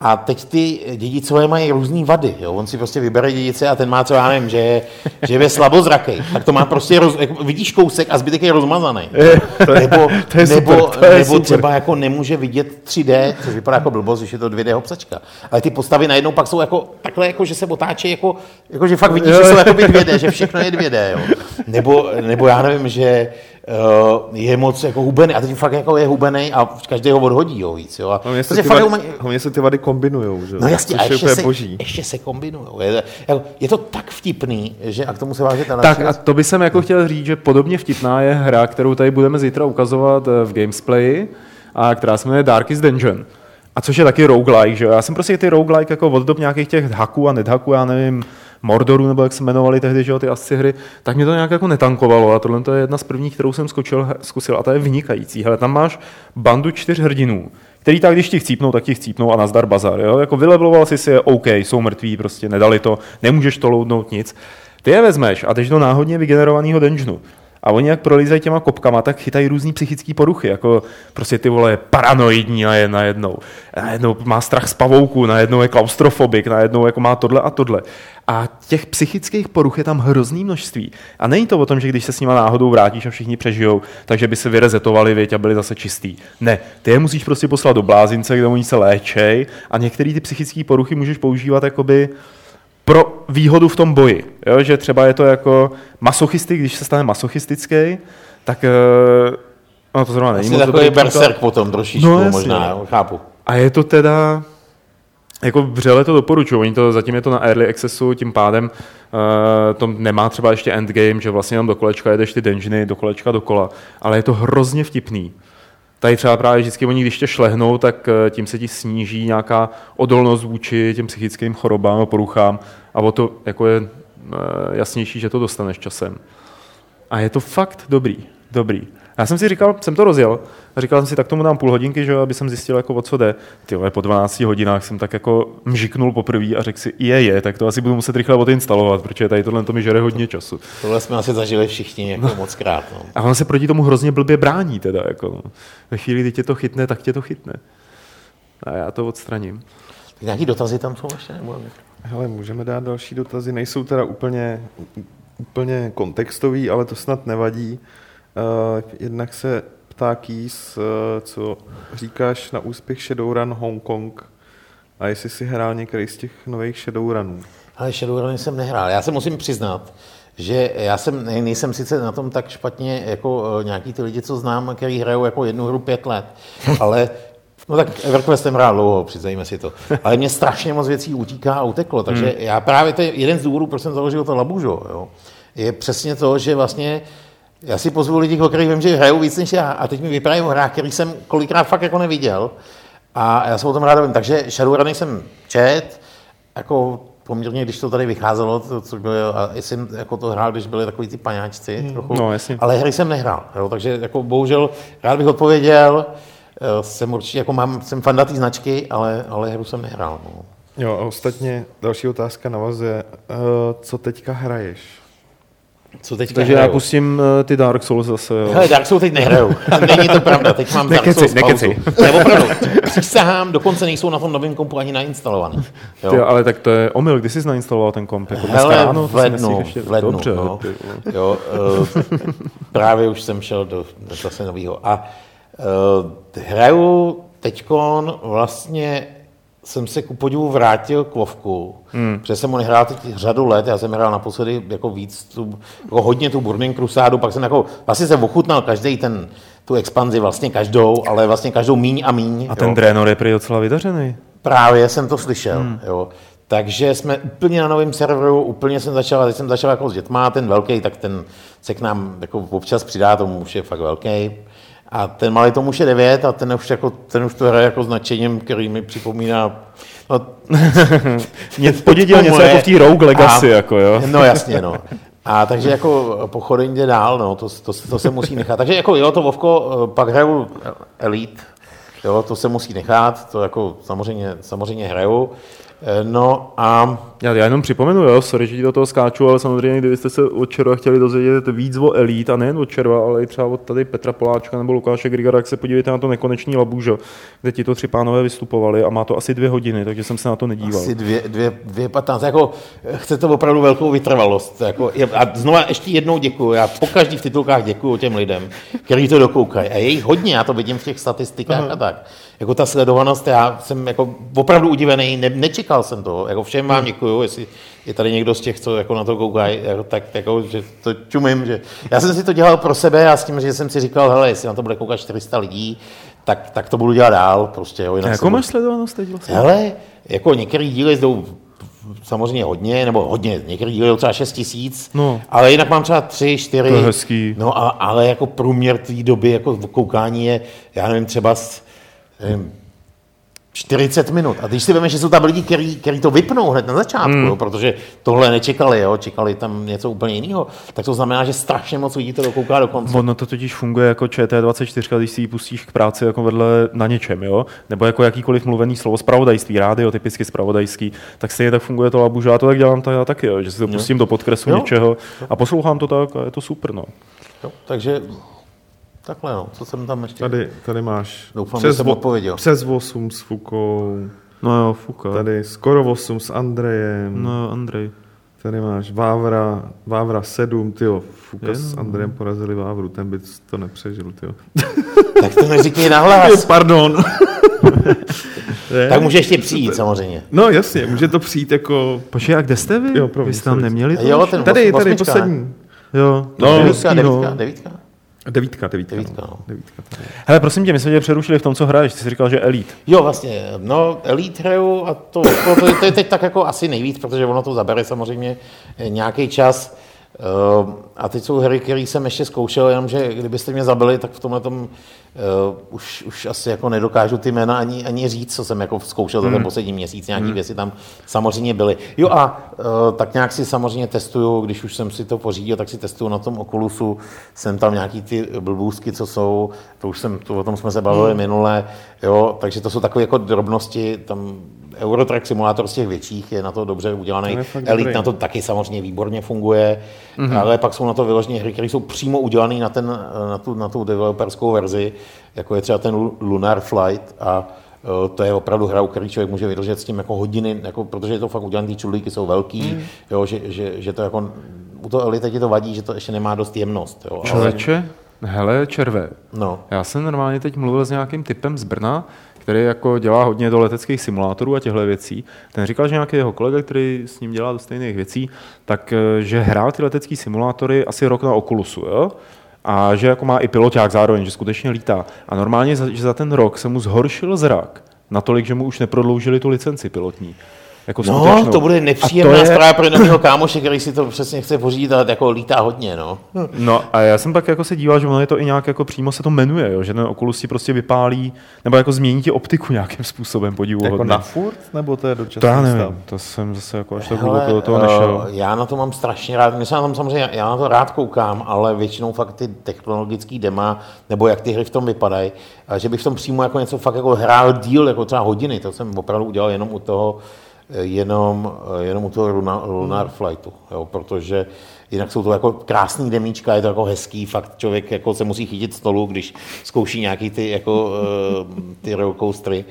A teď ty dědicové mají různé vady. Jo? On si prostě vybere dědice a ten má třeba, já nevím, že je, že je slabozraký. Tak to má prostě, roz, jako, vidíš kousek a zbytek je rozmazaný. Nebo, to je nebo, super, to je nebo super. třeba jako nemůže vidět 3D, což vypadá jako blbost, když je to 2D obsačka. Ale ty postavy najednou pak jsou jako takhle, jako, že se otáčí, jako, jako že fakt vidíš, že jsou jako 2D, že všechno je 2D. Jo? Nebo, nebo já nevím, že je moc jako hubený a teď fakt jako je hubený a každý ho odhodí jo, víc. Jo? A Hlavně se, prostě ty vady, jako- hlavně se ty vady kombinujou, že? No jasně, a je ještě úplně se, boží. ještě se kombinujou. Je, to- jako, je to tak vtipný, že a k tomu se váže ta Tak a to by jsem jako chtěl říct, že podobně vtipná je hra, kterou tady budeme zítra ukazovat eh, v Gamesplayi, a která se jmenuje Darkest Dungeon. A což je taky roguelike, že jo? Já jsem prostě ty roguelike jako od dob nějakých těch haků a nedhaků, já nevím, Mordoru, nebo jak se jmenovali tehdy, že jo, ty asci hry, tak mě to nějak jako netankovalo a tohle to je jedna z prvních, kterou jsem skočil, zkusil a ta je vynikající. Hele, tam máš bandu čtyř hrdinů, který tak, když ti chcípnou, tak ti chcípnou a nazdar bazar. Jo? Jako vylevloval si si je, OK, jsou mrtví, prostě nedali to, nemůžeš to loadnout nic. Ty je vezmeš a jdeš do náhodně vygenerovaného dungeonu. A oni jak prolízají těma kopkama, tak chytají různý psychické poruchy, jako prostě ty vole paranoidní a je najednou. Najednou má strach z pavouků, najednou je klaustrofobik, najednou jako má tohle a tohle. A těch psychických poruch je tam hrozný množství. A není to o tom, že když se s nima náhodou vrátíš a všichni přežijou, takže by se vyrezetovali věď a byli zase čistý. Ne, ty je musíš prostě poslat do blázince, kde oni se léčej a některé ty psychické poruchy můžeš používat jakoby pro výhodu v tom boji. Jo? Že třeba je to jako masochistik, když se stane masochistický, tak eh, no to zrovna není Jsi moc takový berserk potom trošičku, No, jasně. možná, jo, chápu. A je to teda, jako vřele to doporučuji, oni to, zatím je to na early accessu, tím pádem uh, to nemá třeba ještě endgame, že vlastně jenom do kolečka jedeš ty dungeony, do kolečka dokola, ale je to hrozně vtipný. Tady třeba právě vždycky oni, když tě šlehnou, tak eh, tím se ti sníží nějaká odolnost vůči těm psychickým chorobám a poruchám a o to jako je eh, jasnější, že to dostaneš časem. A je to fakt dobrý, dobrý. Já jsem si říkal, jsem to rozjel, a říkal jsem si, tak tomu dám půl hodinky, že jo, aby jsem zjistil, jako o co jde. Ty vole, po 12 hodinách jsem tak jako mžiknul poprvé a řekl si, je, je, tak to asi budu muset rychle odinstalovat, protože tady tohle to mi žere hodně času. Tohle jsme asi zažili všichni jako moc krát. No. A on se proti tomu hrozně blbě brání teda, jako no. Ve chvíli, kdy tě to chytne, tak tě to chytne. A já to odstraním. Tak nějaký dotazy tam jsou ještě? Nebo... Hele, můžeme dát další dotazy, nejsou teda úplně, úplně kontextový, ale to snad nevadí. Uh, jednak se ptá Keys, uh, co říkáš na úspěch Shadowrun Hong Kong a jestli si hrál některý z těch nových Shadowrunů. Ale Shadowrun jsem nehrál. Já se musím přiznat, že já jsem, ne- nejsem sice na tom tak špatně jako eh, nějaký ty lidi, co znám, který hrajou jako jednu hru pět let, [LAUGHS] ale No tak EverQuest jsem hrál dlouho, přiznejme si to. Ale mě strašně moc věcí utíká a uteklo, takže hmm. já právě to je jeden z důvodů, proč jsem založil to Labužo, jo. Je přesně to, že vlastně já si pozvu lidi, o kterých vím, že hrajou víc než já a teď mi vyprávějí o hrách, který jsem kolikrát fakt jako neviděl a já se o tom rád vím. Takže Shadowruny jsem čet, jako poměrně, když to tady vycházelo, to, co bylo, a jsem jako to hrál, když byli takový ty paňáčci trochu, No, jasně. ale hry jsem nehrál, jo, takže jako bohužel rád bych odpověděl, eh, jsem určitě, jako mám, jsem fan té značky, ale, ale hru jsem nehrál. No. Jo, a ostatně další otázka navazuje. Uh, co teďka hraješ? Co teďka Takže já hraju? pustím uh, ty Dark Souls zase. Jo. Hele, Dark Souls teď nehraju. [LAUGHS] Není to pravda, teď mám Dark Nekeci, Souls nekeci. pauzu. Ne, [LAUGHS] opravdu. Přísahám, dokonce nejsou na tom novém kompu ani nainstalovaný. Jo. Ty, ale tak to je omyl, kdy jsi nainstaloval ten komp? Jako dneska Hele, ráno? v lednu, ještě- v lednu, Dobře, no. ty. Jo, uh, právě už jsem šel do, do zase nového. A uh, hraju teďkon vlastně jsem se ku podivu vrátil k Vovku, hmm. protože jsem ho nehrál teď řadu let, já jsem hrál naposledy jako víc, tu, jako hodně tu Burning Crusádu, pak jsem jako, vlastně jsem ochutnal každý ten, tu expanzi vlastně každou, ale vlastně každou míň a míň. A ten jo. Draenor je prý docela vydařený. Právě jsem to slyšel, hmm. jo. Takže jsme úplně na novém serveru, úplně jsem začal, teď jsem začal jako s dětma, ten velký, tak ten se k nám jako občas přidá, tomu už je fakt velký. A ten malý tomu už je 9 a ten už, jako, ten už to hraje jako značením, který mi připomíná, no, [LAUGHS] Mě podědil něco jako v té Rogue Legacy, a- jako jo. No jasně, no. A takže jako pochody jde dál, no, to, to, to, se musí nechat. Takže jako jo, to Vovko, eh, pak hraju Elite, jo, to se musí nechat, to jako samozřejmě, samozřejmě hraju. Eh, No a Já, já jenom připomenu, jo, sorry, že ti do toho skáču, ale samozřejmě, kdybyste se od Červa chtěli dozvědět víc o Elite, a nejen od Červa, ale i třeba od tady Petra Poláčka nebo Lukáše Grigara, tak se podívejte na to nekonečný labužo, kde ti to tři pánové vystupovali a má to asi dvě hodiny, takže jsem se na to nedíval. asi dvě, dvě, dvě patnáct, jako chce to opravdu velkou vytrvalost. Jako, a znova ještě jednou děkuju, já po každý v titulkách děkuju těm lidem, kteří to dokoukají. A je jich hodně, já to vidím v těch statistikách a tak. Jako ta sledovanost, já jsem jako opravdu udivený, ne, nečekal jsem to. Jako všem vám děkuju, jestli je tady někdo z těch, co jako na to koukají, jako, tak jako, že to čumím. Že... Já jsem si to dělal pro sebe a s tím, že jsem si říkal, hele, jestli na to bude koukat 400 lidí, tak, tak to budu dělat dál. Prostě, jo, A jinak se jakou budu- máš sledovanost teď vlastně? Hele, jako některý díly jdou samozřejmě hodně, nebo hodně, některý díly třeba 6 tisíc, No. ale jinak mám třeba 3, 4. To je hezký. No, a, ale jako průměr té doby jako v koukání je, já nevím, třeba s, nevím, 40 minut. A když si víme, že jsou tam lidi, kteří to vypnou hned na začátku, Hmm. jo, protože tohle nečekali, jo, čekali tam něco úplně jiného, tak to znamená, že strašně moc lidí to dokouká do konce. Ono to totiž funguje jako ČT24, když si ji pustíš k práci jako vedle na něčem, jo? Nebo jako jakýkoliv mluvený slovo, spravodajství, rádio, typicky spravodajský, tak stejně tak funguje to labužo. Já to tak dělám tak já taky, jo? že si to pustím do podkresu Jo. něčeho a poslouchám to tak a je to super, no. Jo, takže takhle, no, co jsem tam ještě... Tady, tady máš Doufám, že jsem odpověděl. přes 8 s Fukou, No jo, fuka. tady skoro 8 s Andrejem, No, Andrej. tady máš Vávra, Vávra 7, tyjo, Fuka Je, s no. Andrejem porazili Vávru, ten by to nepřežil, tyjo. [LAUGHS] Tak to neříkej nahlas. [LAUGHS] Pardon. [LAUGHS] Tak může ještě přijít samozřejmě. No jasně, může to přijít jako... Počkej, a kde jste vy? Jo, promiň, vy jste tam neměli to? Jo, ten Tady, tady, poslední. Jo, No, Devítka, no. devítka, devítka. Devítka, devítka. Devítka, no. no. Devítka. Hele, prosím tě, my jsme tě přerušili v tom, co hraješ. Ty jsi říkal, že Elite. Jo, vlastně, no, Elite hraju a to, to, to, to je teď tak jako asi nejvíc, protože ono to zabere samozřejmě nějaký čas. Uh, a teď jsou hry, které jsem ještě zkoušel, jenomže kdybyste mě zabili, tak v tomhle tom uh, už, už asi jako nedokážu ty jména ani, ani říct, co jsem jako zkoušel za ten poslední měsíc. Nějaké věci tam samozřejmě byly. Jo a uh, tak nějak si samozřejmě testuju, když už jsem si to pořídil, tak si testuju na tom Oculusu. Jsem tam nějaký ty blbůzky, co jsou, to už jsem, to, o tom jsme se bavili minule, jo, takže to jsou takové jako drobnosti, tam Eurotrack simulátor z těch větších je na to dobře udělaný. To Elite dobrý. na to taky samozřejmě výborně funguje, mm-hmm. ale pak jsou na to vyloženě hry, které jsou přímo udělané na, ten, na, tu, na tu developerskou verzi, jako je třeba ten Lu- Lunar Flight a eh, to je opravdu hra, u který člověk může vydržet s tím jako hodiny, jako, protože je to fakt udělané, ty čudlíky jsou velký, mm. jo, že, že, že, to jako, u toho Elite ti to vadí, že to ještě nemá dost jemnost. Jo, ale, hele, červé. no, Já jsem normálně teď mluvil s nějakým typem z Brna, který jako dělá hodně do leteckých simulátorů a těchto věcí. Ten říkal, že nějaký jeho kolega, který s ním dělá do stejných věcí, tak eh, že hrál ty letecké simulátory asi rok na Oculusu, jo? A že jako má i piloták zároveň, že skutečně lítá. A normálně, za, že za ten rok se mu zhoršil zrak natolik, že mu už neprodloužili tu licenci pilotní. Jako No, skutečnou. to bude A nepříjemná to je- zpráva pro jednoho kámoše, který si to přesně chce pořídit a jako lítá hodně, no. No a já jsem pak jako se díval, že ono je to i nějak jako přímo se to jmenuje, jo? že ten Oculus ti prostě vypálí, nebo jako změní ti optiku nějakým způsobem podivu. Jako na furt, nebo to je dočasný To já stav? nevím, to jsem zase jako až tak Hele, hluboko do toho eh, nešel. Já na to mám strašně rád. Myslím, na tom samozřejmě, já na to rád koukám, ale většinou fakt ty technologický dema, nebo jak ty hry v tom vypadají, a že bych v tom přímo jako něco fakt jako hrál díl, jako třeba hodiny, to jsem opravdu udělal jenom u toho, eh, jenom, jenom u toho Lunar, Lunar Flightu, jo, protože jinak jsou to jako krásný demíčka, je to jako hezký, fakt člověk jako se musí chytit stolu, když zkouší nějaký ty, jako, eh, ty rollercoastery,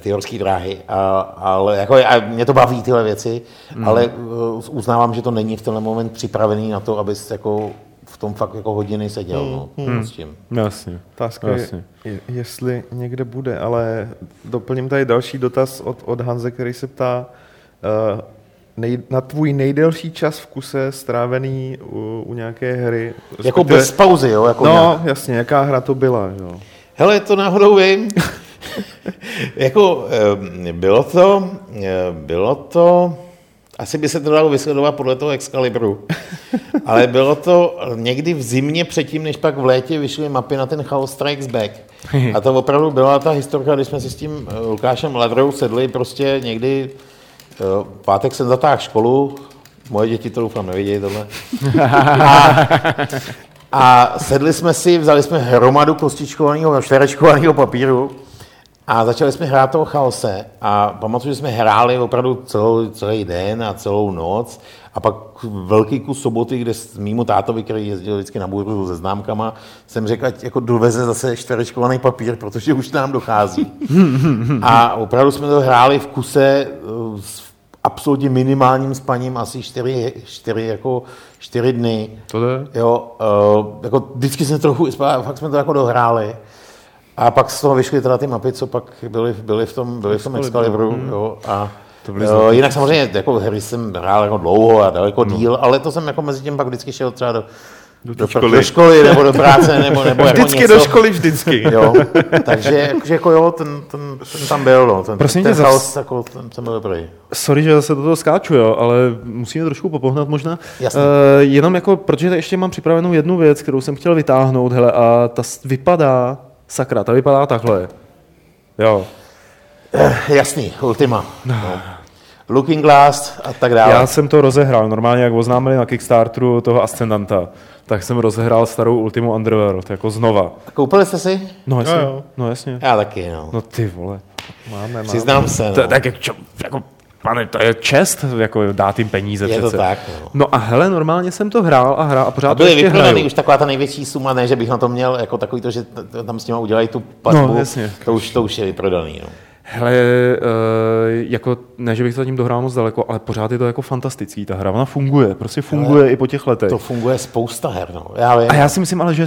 ty horské dráhy, a, ale jako, a mě to baví tyhle věci, Hmm. ale eh, uznávám, že to není v tenhle moment připravený na to, abys jako v tom fakt jako hodiny seděl, no, s tím. Jasně, Otázka je, jasně. je, jestli někde bude, ale doplním tady další dotaz od, od Hanze, který se ptá uh, nej, na tvůj nejdelší čas v kuse strávený u, u nějaké hry. Jako respektive- bez pauzy, jo? Jako No, nějak- jasně, jaká hra to byla, jo? Hele, to náhodou vím. [LAUGHS] jako eh, bylo to, eh, bylo to, asi by se to dalo vysledovat podle toho Excalibru, [LAUGHS] ale bylo to někdy v zimě předtím, než pak v létě vyšly mapy na ten Chaos Strikes Back. A to opravdu byla ta historka, když jsme si s tím eh, Lukášem Ladrou sedli prostě někdy, eh, v pátek jsem zatáhl školu, moje děti to doufám nevidějí tohle. [LAUGHS] A sedli jsme si, vzali jsme hromadu kostičkovaného, čtverečkovaného papíru a začali jsme hrát toho chaose. A pamatuju, že jsme hráli opravdu celou, celý den a celou noc. A pak velký kus soboty, kde s mýmu tátovi, který jezdil vždycky na bůru se známkama, jsem řekl, ať jako doveze zase čtverečkovaný papír, protože už nám dochází. [LAUGHS] A opravdu jsme to hráli v kuse eh, s absolutně minimálním spaním, asi čtyři, čtyři, jako čtyři dny. To jde? Jo, uh, jako vždycky jsme trochu, fakt jsme to jako dohráli. A pak z toho vyšly teda ty mapy, co pak byly, byly v tom, byly v tom Excalibru. Jo, a To byly jo, značky. jinak samozřejmě jako hry jsem hrál jako dlouho a daleko díl, ale to jsem jako mezi tím pak vždycky šel třeba do, do, do, školy. do školy nebo do práce, nebo, nebo jako Vždycky něco. do školy, vždycky. [LAUGHS] Jo, takže jakože jako jo, ten, ten, ten tam byl, no. Ten, Prosím ten tě, zas- chaos, jako, ten, ten byl dobrý. Sorry, že zase do toho skáču, jo, ale musíme trošku popohnat možná. Jasně. Uh, jenom jako, protože ještě mám připravenou jednu věc, kterou jsem chtěl vytáhnout, hele, a ta vypadá, sakra, ta vypadá takhle. Jo. Jasný, Ultima. No. Looking Glass a tak dále. Já jsem to rozehrál, normálně jak oznámili na Kickstarteru toho Ascendanta, tak jsem rozehrál starou Ultimu Underworld, jako znova. Koupili jste si? No jasně, Jo, jo. no jasně. Já taky, no. No ty vole. Máme, máme. Přiznám se, no. To, tak jak, čo, jako, pane, to je čest, jako dát jim peníze Je to přece. tak, no. No a hele, normálně jsem to hrál a hrál a pořád A to ještě hraju. už taková ta největší suma, ne, že bych na to měl jako takový to, že tam s těma udělají tu platbu, No, jasně. to, už, to už je vyprodaný. No. Hele, uh, jako, ne, že bych to zatím dohrál moc daleko, ale pořád je to jako fantastický ta hra. Ona funguje, prostě funguje i po těch letech. To funguje spousta her, no. Já vím. A já si myslím ale, že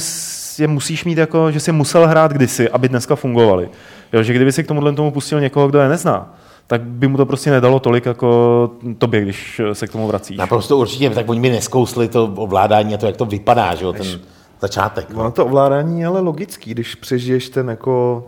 je musíš mít jako, že si musel hrát kdysi, aby dneska fungovaly. Jo, že kdyby si k tomuhle tomu pustil někoho, kdo je nezná, tak by mu to prostě nedalo tolik jako tobě, když se k tomu vracíš. Naprosto určitě, tak oni by neskousli to ovládání a to, jak to vypadá, že jo, ten začátek. No. Ono to ovládání je ale logický, když přežiješ ten jako...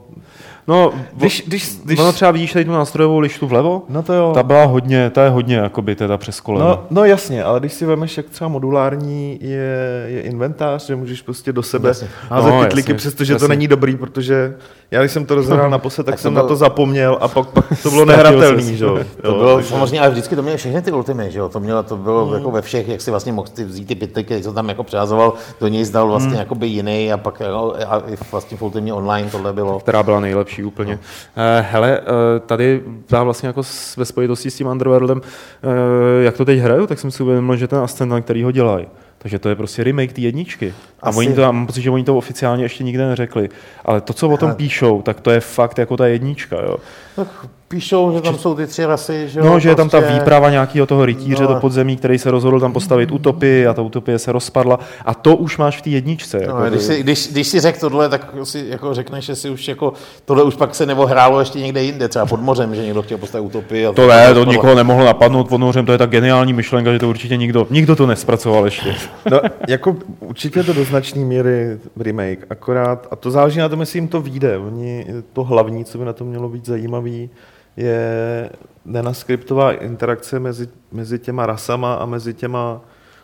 No, Když, když, když, Ono třeba vidíš tady tu nástrojovou lištu vlevo, No to jo. ta byla hodně, ta je hodně jakoby teda přes koleno. No, no jasně, ale když si vemeš, jak třeba modulární je, je inventář, že můžeš prostě do sebe Jasně. házet No, pytlíky, jasně, přestože to není dobrý, protože já když jsem to rozhrál [LAUGHS] naposled, tak, Tak to jsem bylo- na to zapomněl a pak, pak to bylo [LAUGHS] nehratelný, že jo. [LAUGHS] To bylo samozřejmě, ale vždycky to měly všechny ty ultimy, že jo? To, mělo, to bylo Hmm. jako ve všech, jak si vlastně mohl ty vzít ty pytliky, jak se tam jako přehazoval, do něj zdal vlastně Hmm. jakoby jiný a pak a i vlastně v ultimě online tohle bylo. která byla nejlepší úplně. No. Hele, eh, tady já vlastně jako ve spojitosti s tím Underworldem, eh, jak to teď hraju, tak jsem si uvědomil, že ten Ascendant, který ho dělají, takže to je prostě remake té jedničky. A Asi. oni to, mám pocit, že oni to oficiálně ještě nikde neřekli. Ale to, co o tom píšou, tak to je fakt jako ta jednička. Jo. Tak píšou, že tam jsou ty tři rasy, že jo? No, že je tam ta prostě. výprava nějakého toho rytíře No. do podzemí, který se rozhodl tam postavit utopii a ta utopie se rozpadla. A to už máš v té jedničce. No, Jako, když, si, když, když si řekl tohle, tak si jako řekneš, že si už jako, tohle už pak se neohrálo ještě někde jinde, třeba pod mořem, že někdo chtěl postavit utopii. A To ne, to nikoho nemohlo napadnout pod nořem, to je tak geniální myšlenka, že to určitě nikdo, nikdo to nespracoval ještě. No, jako určitě to do značné míry remake, akorát, a to záleží na tom, jestli jim to vyjde. Oni, to hlavní, co by na to mělo být zajímavý, je nenaskriptová interakce mezi, mezi těma rasama a mezi těma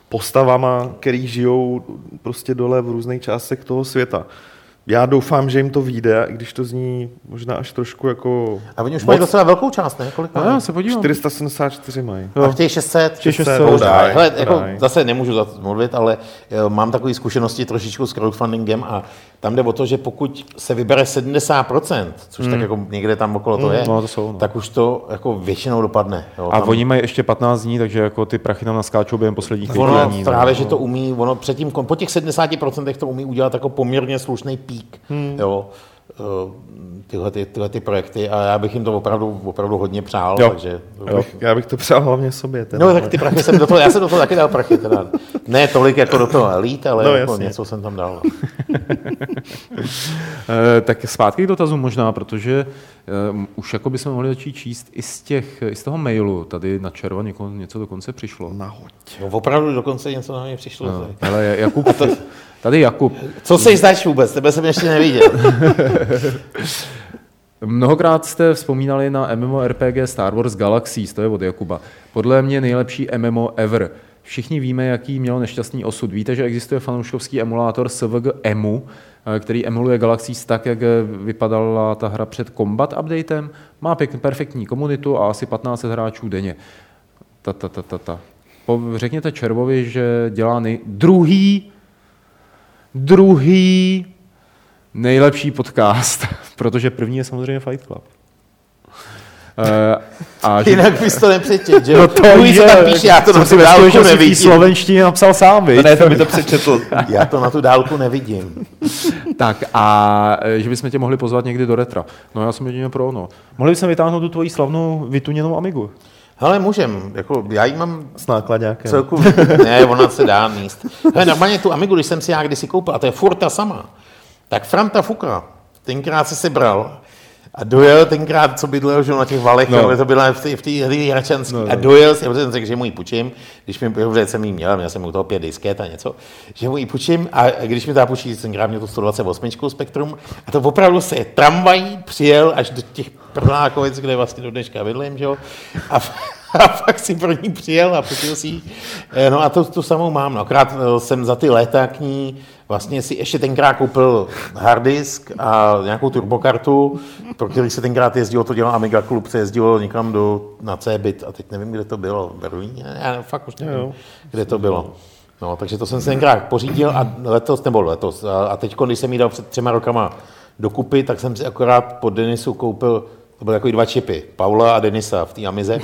postavama, který žijou prostě dole v různých částech toho světa. Já doufám, že jim to vyjde, i když to zní možná až trošku jako... A oni už mají docela velkou část, ne? Kolik No, mají? já se podívám. 474 mají. A chtějí 600? Chtějí 600. To Daj, daj. Hele, jako, daj. zase nemůžu za to mluvit, ale eh, mám takové zkušenosti trošičku s crowdfundingem a tam jde o to, že pokud se vybere 70%, což tak jako někde tam okolo to je, no, to jsou, no. tak už to jako většinou dopadne. Jo, A tam- oni mají ještě 15 dní, takže jako ty prachy tam naskáčou během posledních Ono dní. no. právě, že to umí, ono předtím, po těch 70% to umí udělat jako poměrně slušný pík, hmm. jo, eh, tyhle, ty, tyhle ty projekty a já bych jim to opravdu, opravdu hodně přál, Jo. takže... Jo. Já bych to přál hlavně sobě. Teda. No tak ty prachy jsem do toho, já jsem do toho taky dal prachy, teda. Ne tolik jako do toho elite, ale No, jako jasně. něco jsem tam dal. [LAUGHS] Eh, tak zpátky k dotazu možná, protože už jako bychom mohli začít číst i z, těch, i z toho mailu. Tady na červa něko, něco dokonce přišlo. Nahoď. No, opravdu dokonce něco na mě přišlo. No, tady. ale Jakub, [LAUGHS] tady Jakub. Co seš zač vůbec? Tebe jsem ještě neviděl. [LAUGHS] Mnohokrát jste vzpomínali na MMORPG Star Wars Galaxies, to je od Jakuba. Podle mě nejlepší MMO ever. Všichni víme, jaký měl nešťastný osud. Víte, že existuje fanouškovský emulátor SVG EMU, který emuluje Galaxies tak, jak eh, vypadala ta hra před Combat updatem. Má pěk, perfektní komunitu a asi 15 hráčů denně. Ta, ta, ta, ta, ta. Po, řekněte Červovi, že dělá nej... druhý, druhý nejlepší podcast, [LAUGHS] protože první je samozřejmě Fight Club. Uh, a že, Jinak bys to nepřečet, že jo? no to co je, tam píše, já to na tu dálku že nevidím. slovenštině napsal sám, viď? Ne, to by to přečetl. Já to na tu dálku nevidím. Tak a eh, že bychom tě mohli pozvat někdy do retra. No já jsem jedině pro ono. Mohli bychom vytáhnout tu tvoji slavnou vytuněnou Amigu. Hele, můžem, jako já jí mám S nákladňákem. celku, [LAUGHS] ne, ona se dá míst. Hele, normálně tu Amigu, když jsem si já kdysi koupil, a to je furt ta sama, tak Franta Fuka, tenkrát se sebral a dojel tenkrát, co bydlel že, na těch valech, No. no. to byla v té v hračanské, No, no, no. a dojel si, protože jsem řekl, že mu ji půjčím, když mi, protože jsem ji měl, měl jsem u toho pět disket a něco, že mu ji půjčím a když mi to půjčí, tenkrát měl tu 128 Spektrum a to opravdu se tramvají přijel až do těch Prlákovic, kde vlastně do dneška bydlím, že jo, a [LAUGHS] a pak si pro ní přijel a půjčil si ji. Eh, No a to, tu samou mám. No. Akorát eh, jsem za ty léta k ní vlastně si ještě tenkrát koupil harddisk a nějakou turbokartu, pro který se tenkrát jezdilo, to dělal Amiga Club, se jezdilo někam do, na Cbit a teď nevím, kde to bylo, v Berlíně, já fakt už nevím, kde to bylo. No, takže to jsem si tenkrát pořídil a letos, nebo letos, a, a teď, když jsem jí dal před třema rokama dokupy, tak jsem si akorát po Denisu koupil to byly takový dva čipy, Paula a Denisa v té Amize.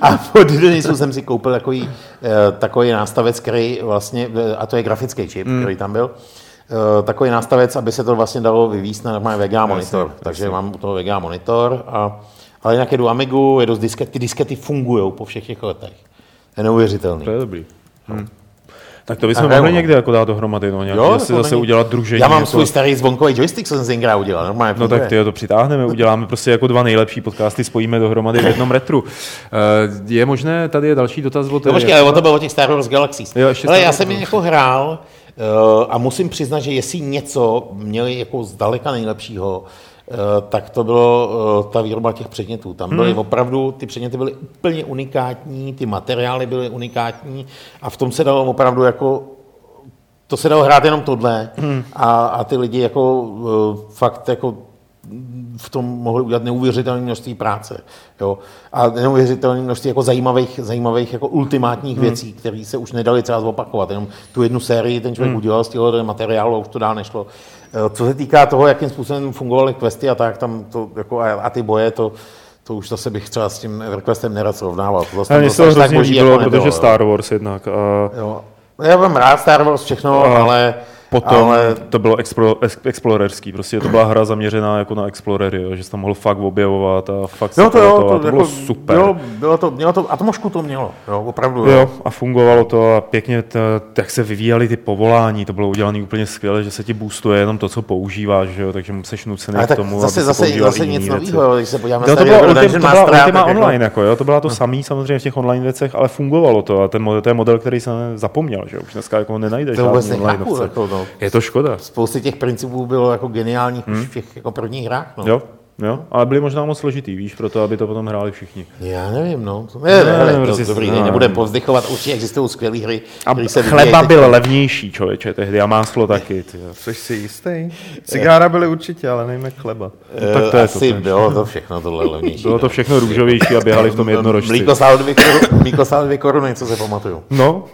A po Denisu jsem si koupil takový, eh, takový nástavec, který vlastně, eh, a to je grafický čip, mm. který tam byl, eh, takový nástavec, aby se to vlastně dalo vyvíst na normální VGA monitor. Takže mám u toho VGA monitor, a, ale jinak jedu Amigu, jedu z disket, ty diskety fungují po všech těch letech. Je neuvěřitelný. To je dobrý. Hm. Tak to bychom mohli někde jako dát dohromady, no, nějak, Jo, si zase není- udělat družení. Já mám jako, svůj starý zvonkový joystick, co jsem tenkrát udělal. Normálně No tak ty to přitáhneme, uděláme prostě jako dva nejlepší podcasty, spojíme dohromady v jednom retru. [LAUGHS] Eh, Je možné, tady je další dotaz od... No počkej, ale o to bylo o těch Star Wars Galaxies. Jo, ale já jsem je jako hrál uh, a musím přiznat, že jestli něco měli jako zdaleka nejlepšího, uh, tak to bylo uh, ta výroba těch předmětů. Tam byly Hmm. opravdu, ty předměty byly úplně unikátní, ty materiály byly unikátní a v tom se dalo opravdu jako to se dalo hrát jenom tohle Hmm. a, a ty lidi jako uh, fakt jako v tom mohli udělat neuvěřitelné množství práce. Jo? A neuvěřitelné množství jako zajímavých, zajímavých jako ultimátních hmm. věcí, které se už nedali třeba zopakovat. Jenom tu jednu sérii ten člověk hmm. udělal z těchto materiálu a už to dál nešlo. Eh, Co se týká toho, jakým způsobem fungovaly questy a tak, tam to, jako, a, a ty boje, to, to už zase bych třeba s tím EverQuestem nerad srovnával. To zase mně se to hrozně líbilo, jako protože. Star Wars jednak. A Jo. Já mám rád Star Wars všechno, A ale, potom ale to bylo explo, ex, explorerský, prostě to byla hra zaměřená jako na explorery, jo, že jsi tam mohl fakt objevovat a fakt No to jo, to, to, to bylo super. Bylo, bylo to, mělo to, atmošku to mělo, jo, opravdu. Jo. Jo, a fungovalo to a pěkně, to, jak se vyvíjaly ty povolání, to bylo udělané úplně skvěle, že se ti boostuje jenom to, co používáš, že jo, takže musíš nucený Ale k tomu, zase, zase, zase nic nového, když se podíváme No, to, bylo, Ultima tak jako- Online, jako, jo, to byla to samý samozřejmě v těch online věcech, ale fungovalo to a ten model, to je model, který jsem zapomněl, že jo, už dneska jako nenajdeš To vůbec nechápu, jako, no. Je to škoda. Spousty těch principů bylo jako geniálních už v těch jako prvních hrách. No. Hmm. Jo, Jo? Ale byli možná moc složitý, víš, proto, aby to potom hráli všichni. Já nevím, no. Ne, ne, ne, ne, prostě- dobrý, no. ne, nebudeme povzdychovat, určitě existují skvělé hry, A které se chleba byl teď. levnější, člověče, tehdy a máslo taky. Jsi si jistý? Cigára byly určitě, ale nevím jak chleba. Eh, tak to je Asi to, bylo to všechno tohle levnější. Bylo to všechno růžovější a běhali v tom [LAUGHS] jednorožci. Mlíko stálo dvě koruny, co se pamatuju. No,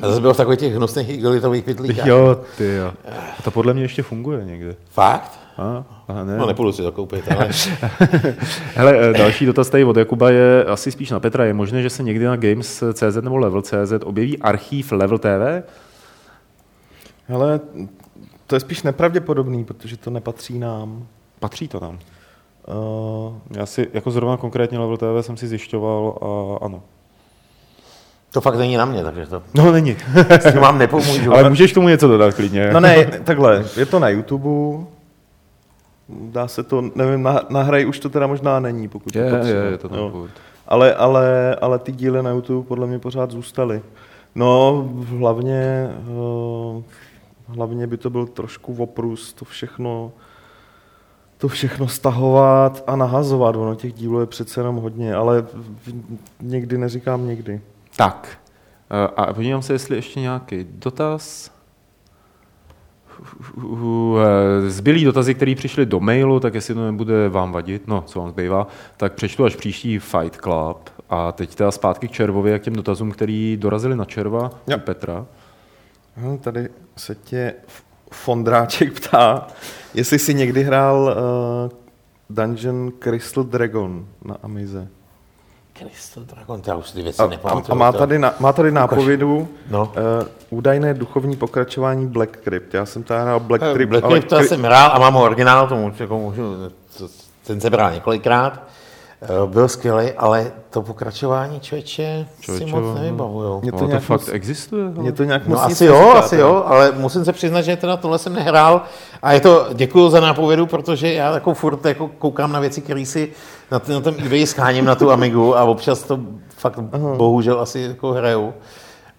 A zase bylo v takových těch hnusných igelitových pytlíkách. jo, ty jo. A to podle mě ještě funguje někde. Fakt? A, a ne. No, nepůjdu si to koupit, ale... [LAUGHS] Hele, eh, další dotaz tady od Jakuba je asi spíš na Petra. Je možné, že se někdy na Games.cz nebo Level.cz objeví archív Level TV? Hele, to je spíš nepravděpodobný, protože to nepatří nám. Patří to nám. Uh, Já si, jako zrovna konkrétně Level TV jsem si zjišťoval a ano. To fakt není na mě, takže to No, není. [LAUGHS] s tím vám nepomůžu. Ale můžeš tomu něco dodat klidně. no ne, [LAUGHS] takhle, je to na YouTube, dá se to, nevím, na, na hraji už to teda možná není, pokud je, to je, je to tam. Ale, ale, ale ty díly na YouTube podle mě pořád zůstaly. No, hlavně, eh, hlavně by to byl trošku oprus, to všechno, to všechno stahovat a nahazovat. Ono těch dílů je přece jenom hodně, ale někdy neříkám nikdy. Tak. Eh, A podívám se, jestli ještě nějaký dotaz. Eh, Zbylý dotazy, které přišly do mailu, tak jestli to nebude vám vadit, no, co vám zbývá, tak přečtu až příští Fight Club. A teď teda zpátky k Červovi a k těm dotazům, který dorazili na Červa Jo. u Petra. No, tady se tě Fondráček ptá, jestli jsi někdy hrál uh, Dungeon Crystal Dragon na Amize. Crystal Dragon, já už ty věci A, a, nepamatuju. a má, tady, na, má tady nápovědu No. uh, údajné duchovní pokračování Black Crypt. Já jsem tady hrál Black Eh, Crypt, Black ale Crypt, to já jsem hrál a mám ho originál, to můžu, jako můžu, to- ten se bral několikrát. Eh, Byl skvělý, ale to pokračování člověče si Člověče, moc no. nevybavujou. Mě to To, to nějak fakt moc- existuje? mě to nějak moc No asi jo, neříká, asi jo, ale musím se přiznat, že teda tohle jsem nehrál a je to, děkuji za nápovědu, protože já jako furt jako koukám na věci, které si na, na tom eBay scháním na tu Amigu a občas to fakt bohužel asi jako hraju.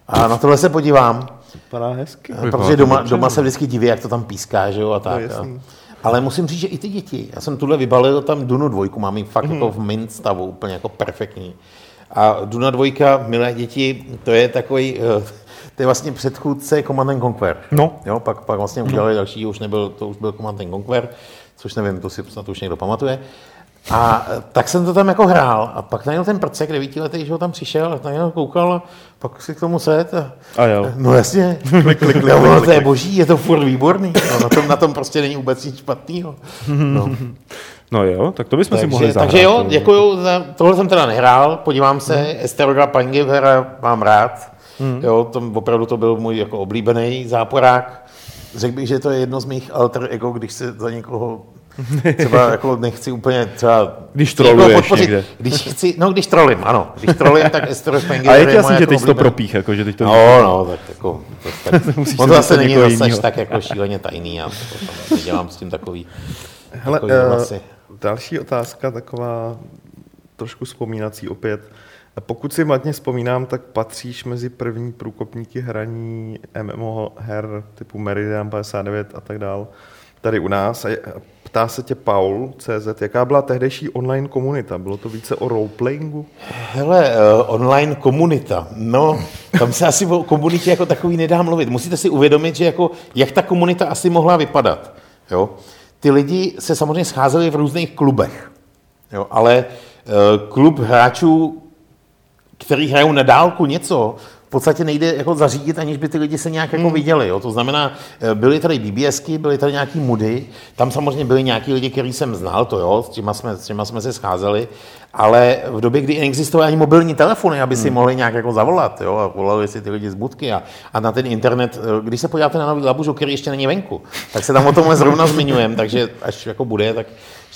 A na tohle se podívám, Vypadá hezky. Vypadá protože to doma, doma no. se vždycky diví, jak to tam píská, že jo, a tak. jasný. Ale musím říct, že i ty děti, já jsem tuhle vybalil tam Dunu dvojku, mám ji fakt jako v mint stavu, úplně jako perfektní. A Duna dvojka, milé děti, to je takový, eh, to je vlastně předchůdce Command and Conquer. No. Jo, pak, pak vlastně udělali další, už nebyl, to už byl Command and Conquer, což nevím, to si snad už někdo pamatuje. A tak jsem to tam jako hrál a pak najednou ten prcek devítiletý, že ho tam přišel a tam jenom koukal a pak si k tomu set a, A jo. No jasně, [LAUGHS] klik, klik, klik, no, to je boží, je to furt výborný, no, na, tom, na tom prostě není vůbec nic špatného. No. [LAUGHS] No jo, tak to bychom si mohli Takže, zahrát. takže jo, děkuju, za, tohle jsem teda nehrál, podívám se, hmm. Esteroga Pangivera mám rád, hmm. jo, to, opravdu to byl můj jako oblíbený záporák. Řekl bych, že to je jedno z mých alter ego, když se za někoho třeba jako nechci úplně třeba... Když někoho troluješ podpořit. někde. Když chci, no když trolím, ano. Když trolím, tak Esteros Pangiver A je jasný, že jako teď to propích, jako, že teď to... No, no, tak jako, to, tak, [LAUGHS] on to zase není zase až jinýho. tak jako šíleně tajný, to dělám s tím takový, Hele, takový uh, další otázka, taková trošku vzpomínací opět. Pokud si matně vzpomínám, tak patříš mezi první průkopníky hraní MMO her typu Meridian 59 a tak dál tady u nás. A je- ptá se tě Paul CZ, jaká byla tehdejší online komunita? Bylo to více o roleplayingu? Hele, uh, online komunita. No, tam se asi o komunitě jako takový nedá mluvit. Musíte si uvědomit, že jako, jak ta komunita asi mohla vypadat. Jo? Ty lidi se samozřejmě scházeli v různých klubech. Jo? Ale uh, klub hráčů, který hrajou na dálku něco, podstatě nejde jako zařídit, aniž by ty lidi se nějak jako viděli. Jo? To znamená, eh, byly tady BBSky, byly tady nějaký mudy, tam samozřejmě byli nějaký lidi, který jsem znal, to jo, s těma jsme, s těma jsme se scházeli, ale v době, kdy neexistovaly ani mobilní telefony, aby si mohli nějak jako zavolat, jo, a volali si ty lidi z budky a, a na ten internet, eh, když se podíváte na nový labužu, který ještě není venku, tak se tam o tomhle zrovna zmiňujeme, takže až jako bude, tak,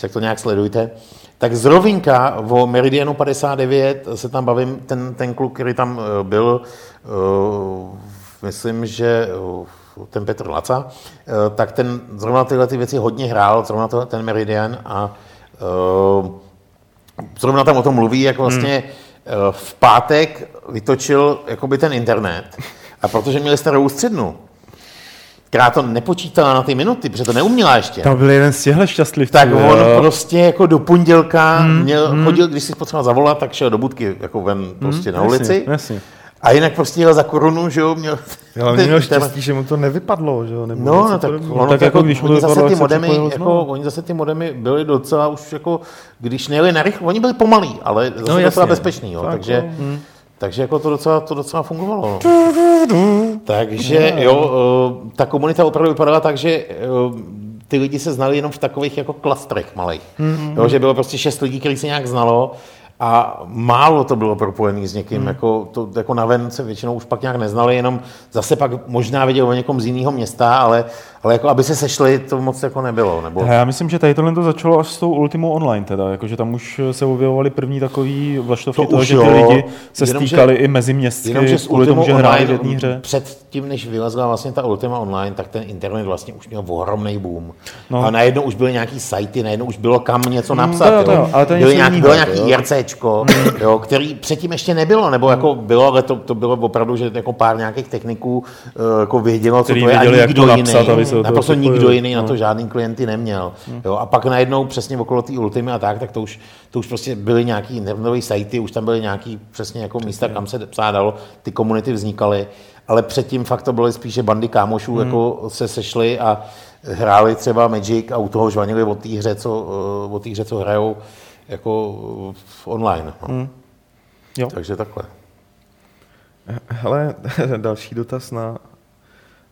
tak to nějak sledujte. Tak z rovinka o Meridianu 59 se tam bavím, ten, ten kluk, který tam eh, byl, eh, myslím, že eh, ten Petr Laca, tak ten zrovna tyhle ty věci hodně hrál, zrovna to, ten Meridian a eh, zrovna tam o tom mluví, jak vlastně eh, v pátek vytočil jakoby ten internet a protože měli starou střednu, která to nepočítala na ty minuty, protože to neuměla ještě. Tam byl jeden z těchto šťastlivců. Tak jo. on prostě jako do pondělka hmm, měl, hmm. chodil, když si potřeboval zavolat, tak šel do budky jako ven prostě na ulici. Jasně, jasně. A jinak prostě jel za korunu, že jo, měl... [LAUGHS] Ale on měl [LAUGHS] štěstí, že mu to nevypadlo, že jo? Nebo No, no tak, ono tak tak jako jako, když mu oni to zase vypadlo, ty modemy, připojil jako, oni zase ty modemy byly docela už jako, když nejeli na rychlo, oni byli pomalí, ale zase No, docela jasně. bezpeční, jo, Tak, takže, no. takže jako to docela, to docela fungovalo. No. takže jo, eh, ta komunita opravdu vypadala tak, že eh, ty lidi se znali jenom v takových jako klastrech malých. Jo, že bylo prostě šest lidí, který se nějak znalo a málo to bylo propojené s někým, jako, to, jako naven se většinou už pak nějak neznali, jenom zase pak možná věděl o někom z jiného města, ale, ale jako aby se sešli, to moc jako nebylo. Nebo... Já myslím, že tady tohle to začalo až s tou Ultimou online, teda, jakože tam už se objevovaly první takový vlaštovky To toho, už že ty jo, lidi se jenomže- stýkali i mezi městsky Jenomže s kvůli tomu, že hráli v Online, jedné hře. Před tím, než vylezla vlastně ta Ultima Online, tak ten internet vlastně už měl ohromný boom. No. A najednou už byly nějaký sajty, najednou už bylo kam něco napsat. to jo, to jo, ale to je bylo nějaký, bylo jako, nějaký jo. IRCčko, jo, který předtím ještě nebylo, nebo jako bylo, ale to, to bylo opravdu, že jako pár nějakých techniků eh, jako vědělo, co to je věděli, a jak to nikdo napsat, jiný. aby se do toho Naprosto nikdo jiný na No. to žádný klienty neměl. Jo, a pak najednou přesně okolo té Ultimy a tak, tak to už, to už prostě byly nějaký internetové sajty, už tam byly nějaký přesně jako místa, kam se psát dalo, ty komunity vznikaly, ale předtím fakt to byly spíše bandy kámošů, Hmm. jako se sešli a hráli třeba Magic a u toho žvanili o té hře, co, eh, o té hře, co hrajou jako online. No. Hmm. Jo. Takže takhle. Hele, [LAUGHS] další dotaz na,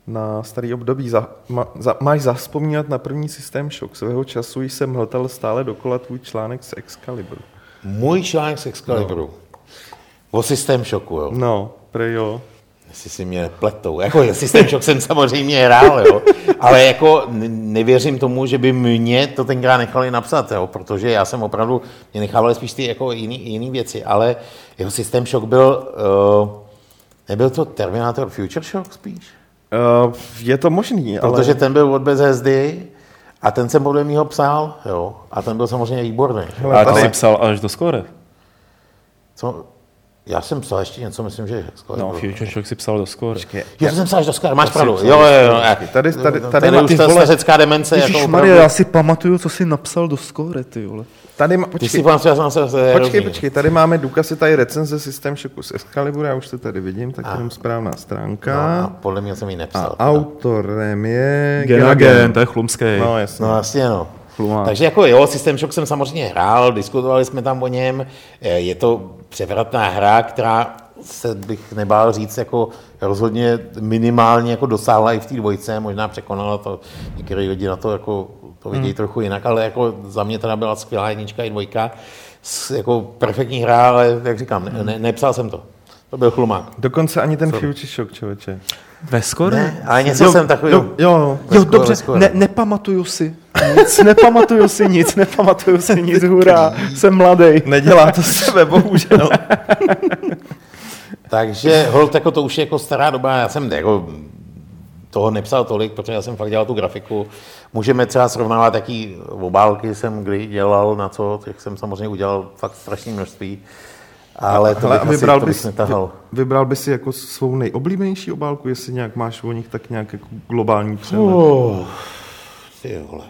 na starý období. Za, ma, za, máš zaspomínat na první systém šok. Svého času jsem hltal stále dokola tvůj článek z Excalibur. Můj článek z Excaliburu. O systém šoku, jo. No, prej jo. Jestli si mě pletou. Jako System Shock jsem samozřejmě hrál, jo. Ale jako nevěřím tomu, že by mě to tenkrát nechali napsat, jo. Protože já jsem opravdu, mě nechávali spíš ty jako jiný, jiný věci. Ale jeho System Shock byl, uh, nebyl to Terminator Future Shock spíš? Uh, je to možný, ale... Protože ten byl od Bethesdy a ten jsem podle mého psal, jo. A ten byl samozřejmě výborný. Hele, Ale ty ale- jsi psal až do skóre. Co? Já jsem psal ještě něco, myslím, že... No, Future Shock si psal do skóre. Jo, to jsem psal až do Sky, máš pravdu. psal Jo, do jo, jo. Tady- tady- tady tady má- už ty ta vole- stařecká demence. jako Ježišmarja, opravdu- já si pamatuju, co jsi napsal do skóre, ty vole. Tady má, Ty počkej, si pamatuješ, já jsem se počkej, počkej, tady máme důkaz, je tady recenze systém šoku z Excalibur, já už to tady vidím, tak jenom správná No, stránka. a podle mě jsem ji nepsal. A teda. autorem je... Genagen, to je chlumský. No, jasně. No jasně, no. Chlumák. Takže jako jo, System Shock jsem samozřejmě hrál, diskutovali jsme tam o něm. Eh, Je to převratná hra, která se bych nebál říct, jako rozhodně minimálně jako dosáhla i v té dvojce, možná překonala to, některé lidi na to jako to vidějí hmm. trochu jinak, ale jako za mě teda byla skvělá jednička i dvojka, S, jako perfektní hra, ale jak říkám, ne, ne, nepsal jsem to. To byl chlumák. Dokonce ani ten Future Shock, člověče. Ve skóre? Ne, ale něco jsem takový. Jo, jo, Ve Jo, skóre, dobře, ne, nepamatuju si. Nic, nepamatuju si nic, nepamatuju si nic, hurá, jsem mladý. nedělá to z sebe, bohužel. [LAUGHS] Takže hold, jako to už je jako stará doba, já jsem jako toho nepsal tolik, protože já jsem fakt dělal tu grafiku. Můžeme třeba srovnávat, jaký obálky jsem kdy dělal, na co, těch jsem samozřejmě udělal fakt strašné množství. Ale to Hele, bych, asi, vybral to bych bys, netahal. vy- vybral bys si jako svou nejoblíbenější obálku, jestli nějak máš o nich tak nějak jako globální přehled. Uh, ty vole.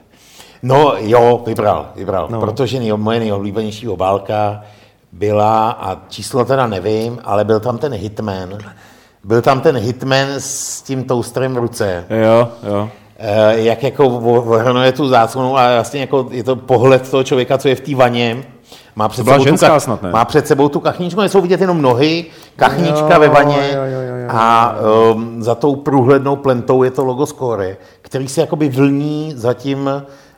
No jo, vybral, vybral, No. protože nej, moje nejoblíbenější obálka byla, a číslo teda nevím, ale byl tam ten Hitman. Byl tam ten Hitman s tím toasterem v ruce. Jo, jo. Eh, jak jako ohrnuje tu záclonu a vlastně jako je to pohled toho člověka, co je v té vaně. Má před, sebou tu ženská kach- snad, ne? má před sebou tu kachničku, nejsou vidět jenom nohy, kachnička Jo, ve vaně jo, jo, jo, jo, a um, za tou průhlednou plentou je to logo Score, který se jakoby vlní za tím,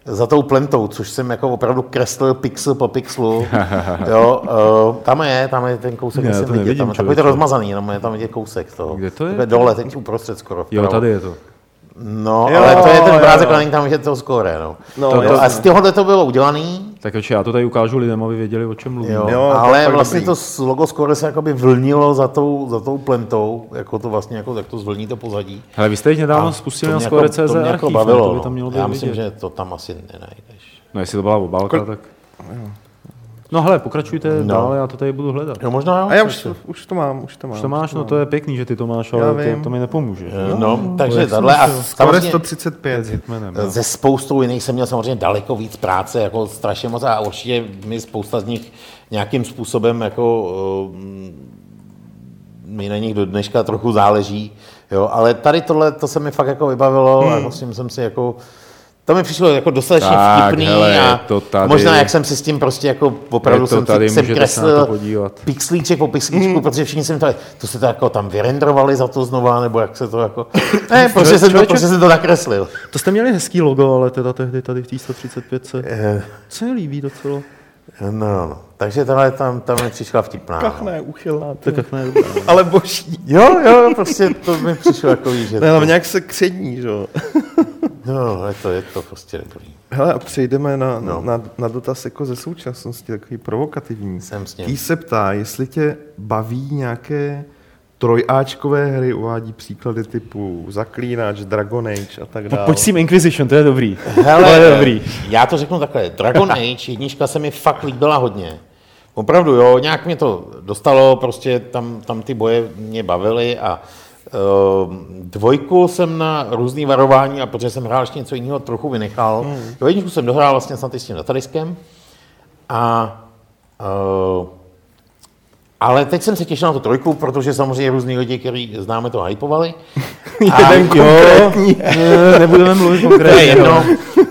za tou plentou, což jsem jako opravdu kreslil pixel po pixelu. [LAUGHS] jo, uh, tam je, tam je ten kousek, musím to vidět, tam, takový to rozmazaný, jenom je tam vidět kousek toho. Kde to je? Dole, teď uprostřed skoro. Jo, vpravo. tady je to. No, Jo, ale to je ten jo, obrázek, jo. ale není tam vidět toho skóre, no. No, to, to, a z tohohle to bylo udělaný, Tak oči, já to tady ukážu lidem, aby věděli, o čem mluvím. jo, Jo, jo to je ale vlastně dobrý. to logo skóre se jakoby vlnilo za tou, za tou plentou, jako to vlastně, jako, tak to zvlní to pozadí. Hele, vy jste jich nedávno A spustili to na mě skóre.cz to mě archiv, bavilo, ne? to by no. tam mělo být Já myslím, vidět. že to tam asi nenajdeš. No jestli to byla obálka, Kol- tak... No hele, pokračujte No. dál, já to tady budu hledat. No možná jo. A já už, to- už to mám, už to mám. Už to máš, no to je pěkný, že ty to máš, ale vím. to, to mi nepomůže. No, no takže tohle a samozřejmě 135. Hitmanem, no. ze spoustou jiných jsem měl samozřejmě daleko víc práce, jako strašně moc a určitě mi spousta z nich nějakým způsobem jako uh, mi na nich do dneška trochu záleží, jo, ale tady tohle, to se mi fakt jako vybavilo hmm. a musím jsem si jako to mi přišlo jako dostatečně Tak, vtipný hele, a je to tady. možná jak jsem si s tím prostě jako opravdu Je to jsem, tady, jsem to kreslil pixlíček po pixlíčku, protože všichni jsem to, to se to jako tam vyrendrovali za to znova, nebo jak se to jako, [COUGHS] ne, prostě jsem to, prostě jsem to nakreslil. To jste měli hezký logo, ale teda tehdy tady v té 135 se Eh, se mi líbí docela. No, no. takže tahle tam, tam mi přišla vtipná. No. Kachné, uchylná. Tak jak ne, dobrá. Ale boží. Jo, jo, prostě to mi přišlo jako víš, že Ne, ale to, nějak se křední, že jo. No, je to, je to prostě dobrý. Hele, a přejdeme na, No. no. na, na dotaz jako ze současnosti, takový provokativní. Jsem s ním. Ký se ptá, jestli tě baví nějaké trojáčkové hry, uvádí příklady typu Zaklínač, Dragon Age a tak dále. Pojď s tím Inquisition, to je dobrý. Hele, to je dobrý. já to řeknu takhle. Dragon [LAUGHS] Age jednička se mi fakt líbila hodně. Opravdu, jo, nějak mě to dostalo, prostě tam, tam ty boje mě bavily a dvojku jsem na různý varování a protože jsem hrál ještě něco jiného, trochu vynechal. Hmm. Jo, jedničku jsem dohrál vlastně snad s tím datadiskem a uh, ale teď jsem se těšil na tu trojku, protože samozřejmě různý lidi, kteří známe, to hypovali. [LAUGHS] Jeden konkrétní. Ne, nebudeme mluvit [LAUGHS] je konkrétně. jedno. no.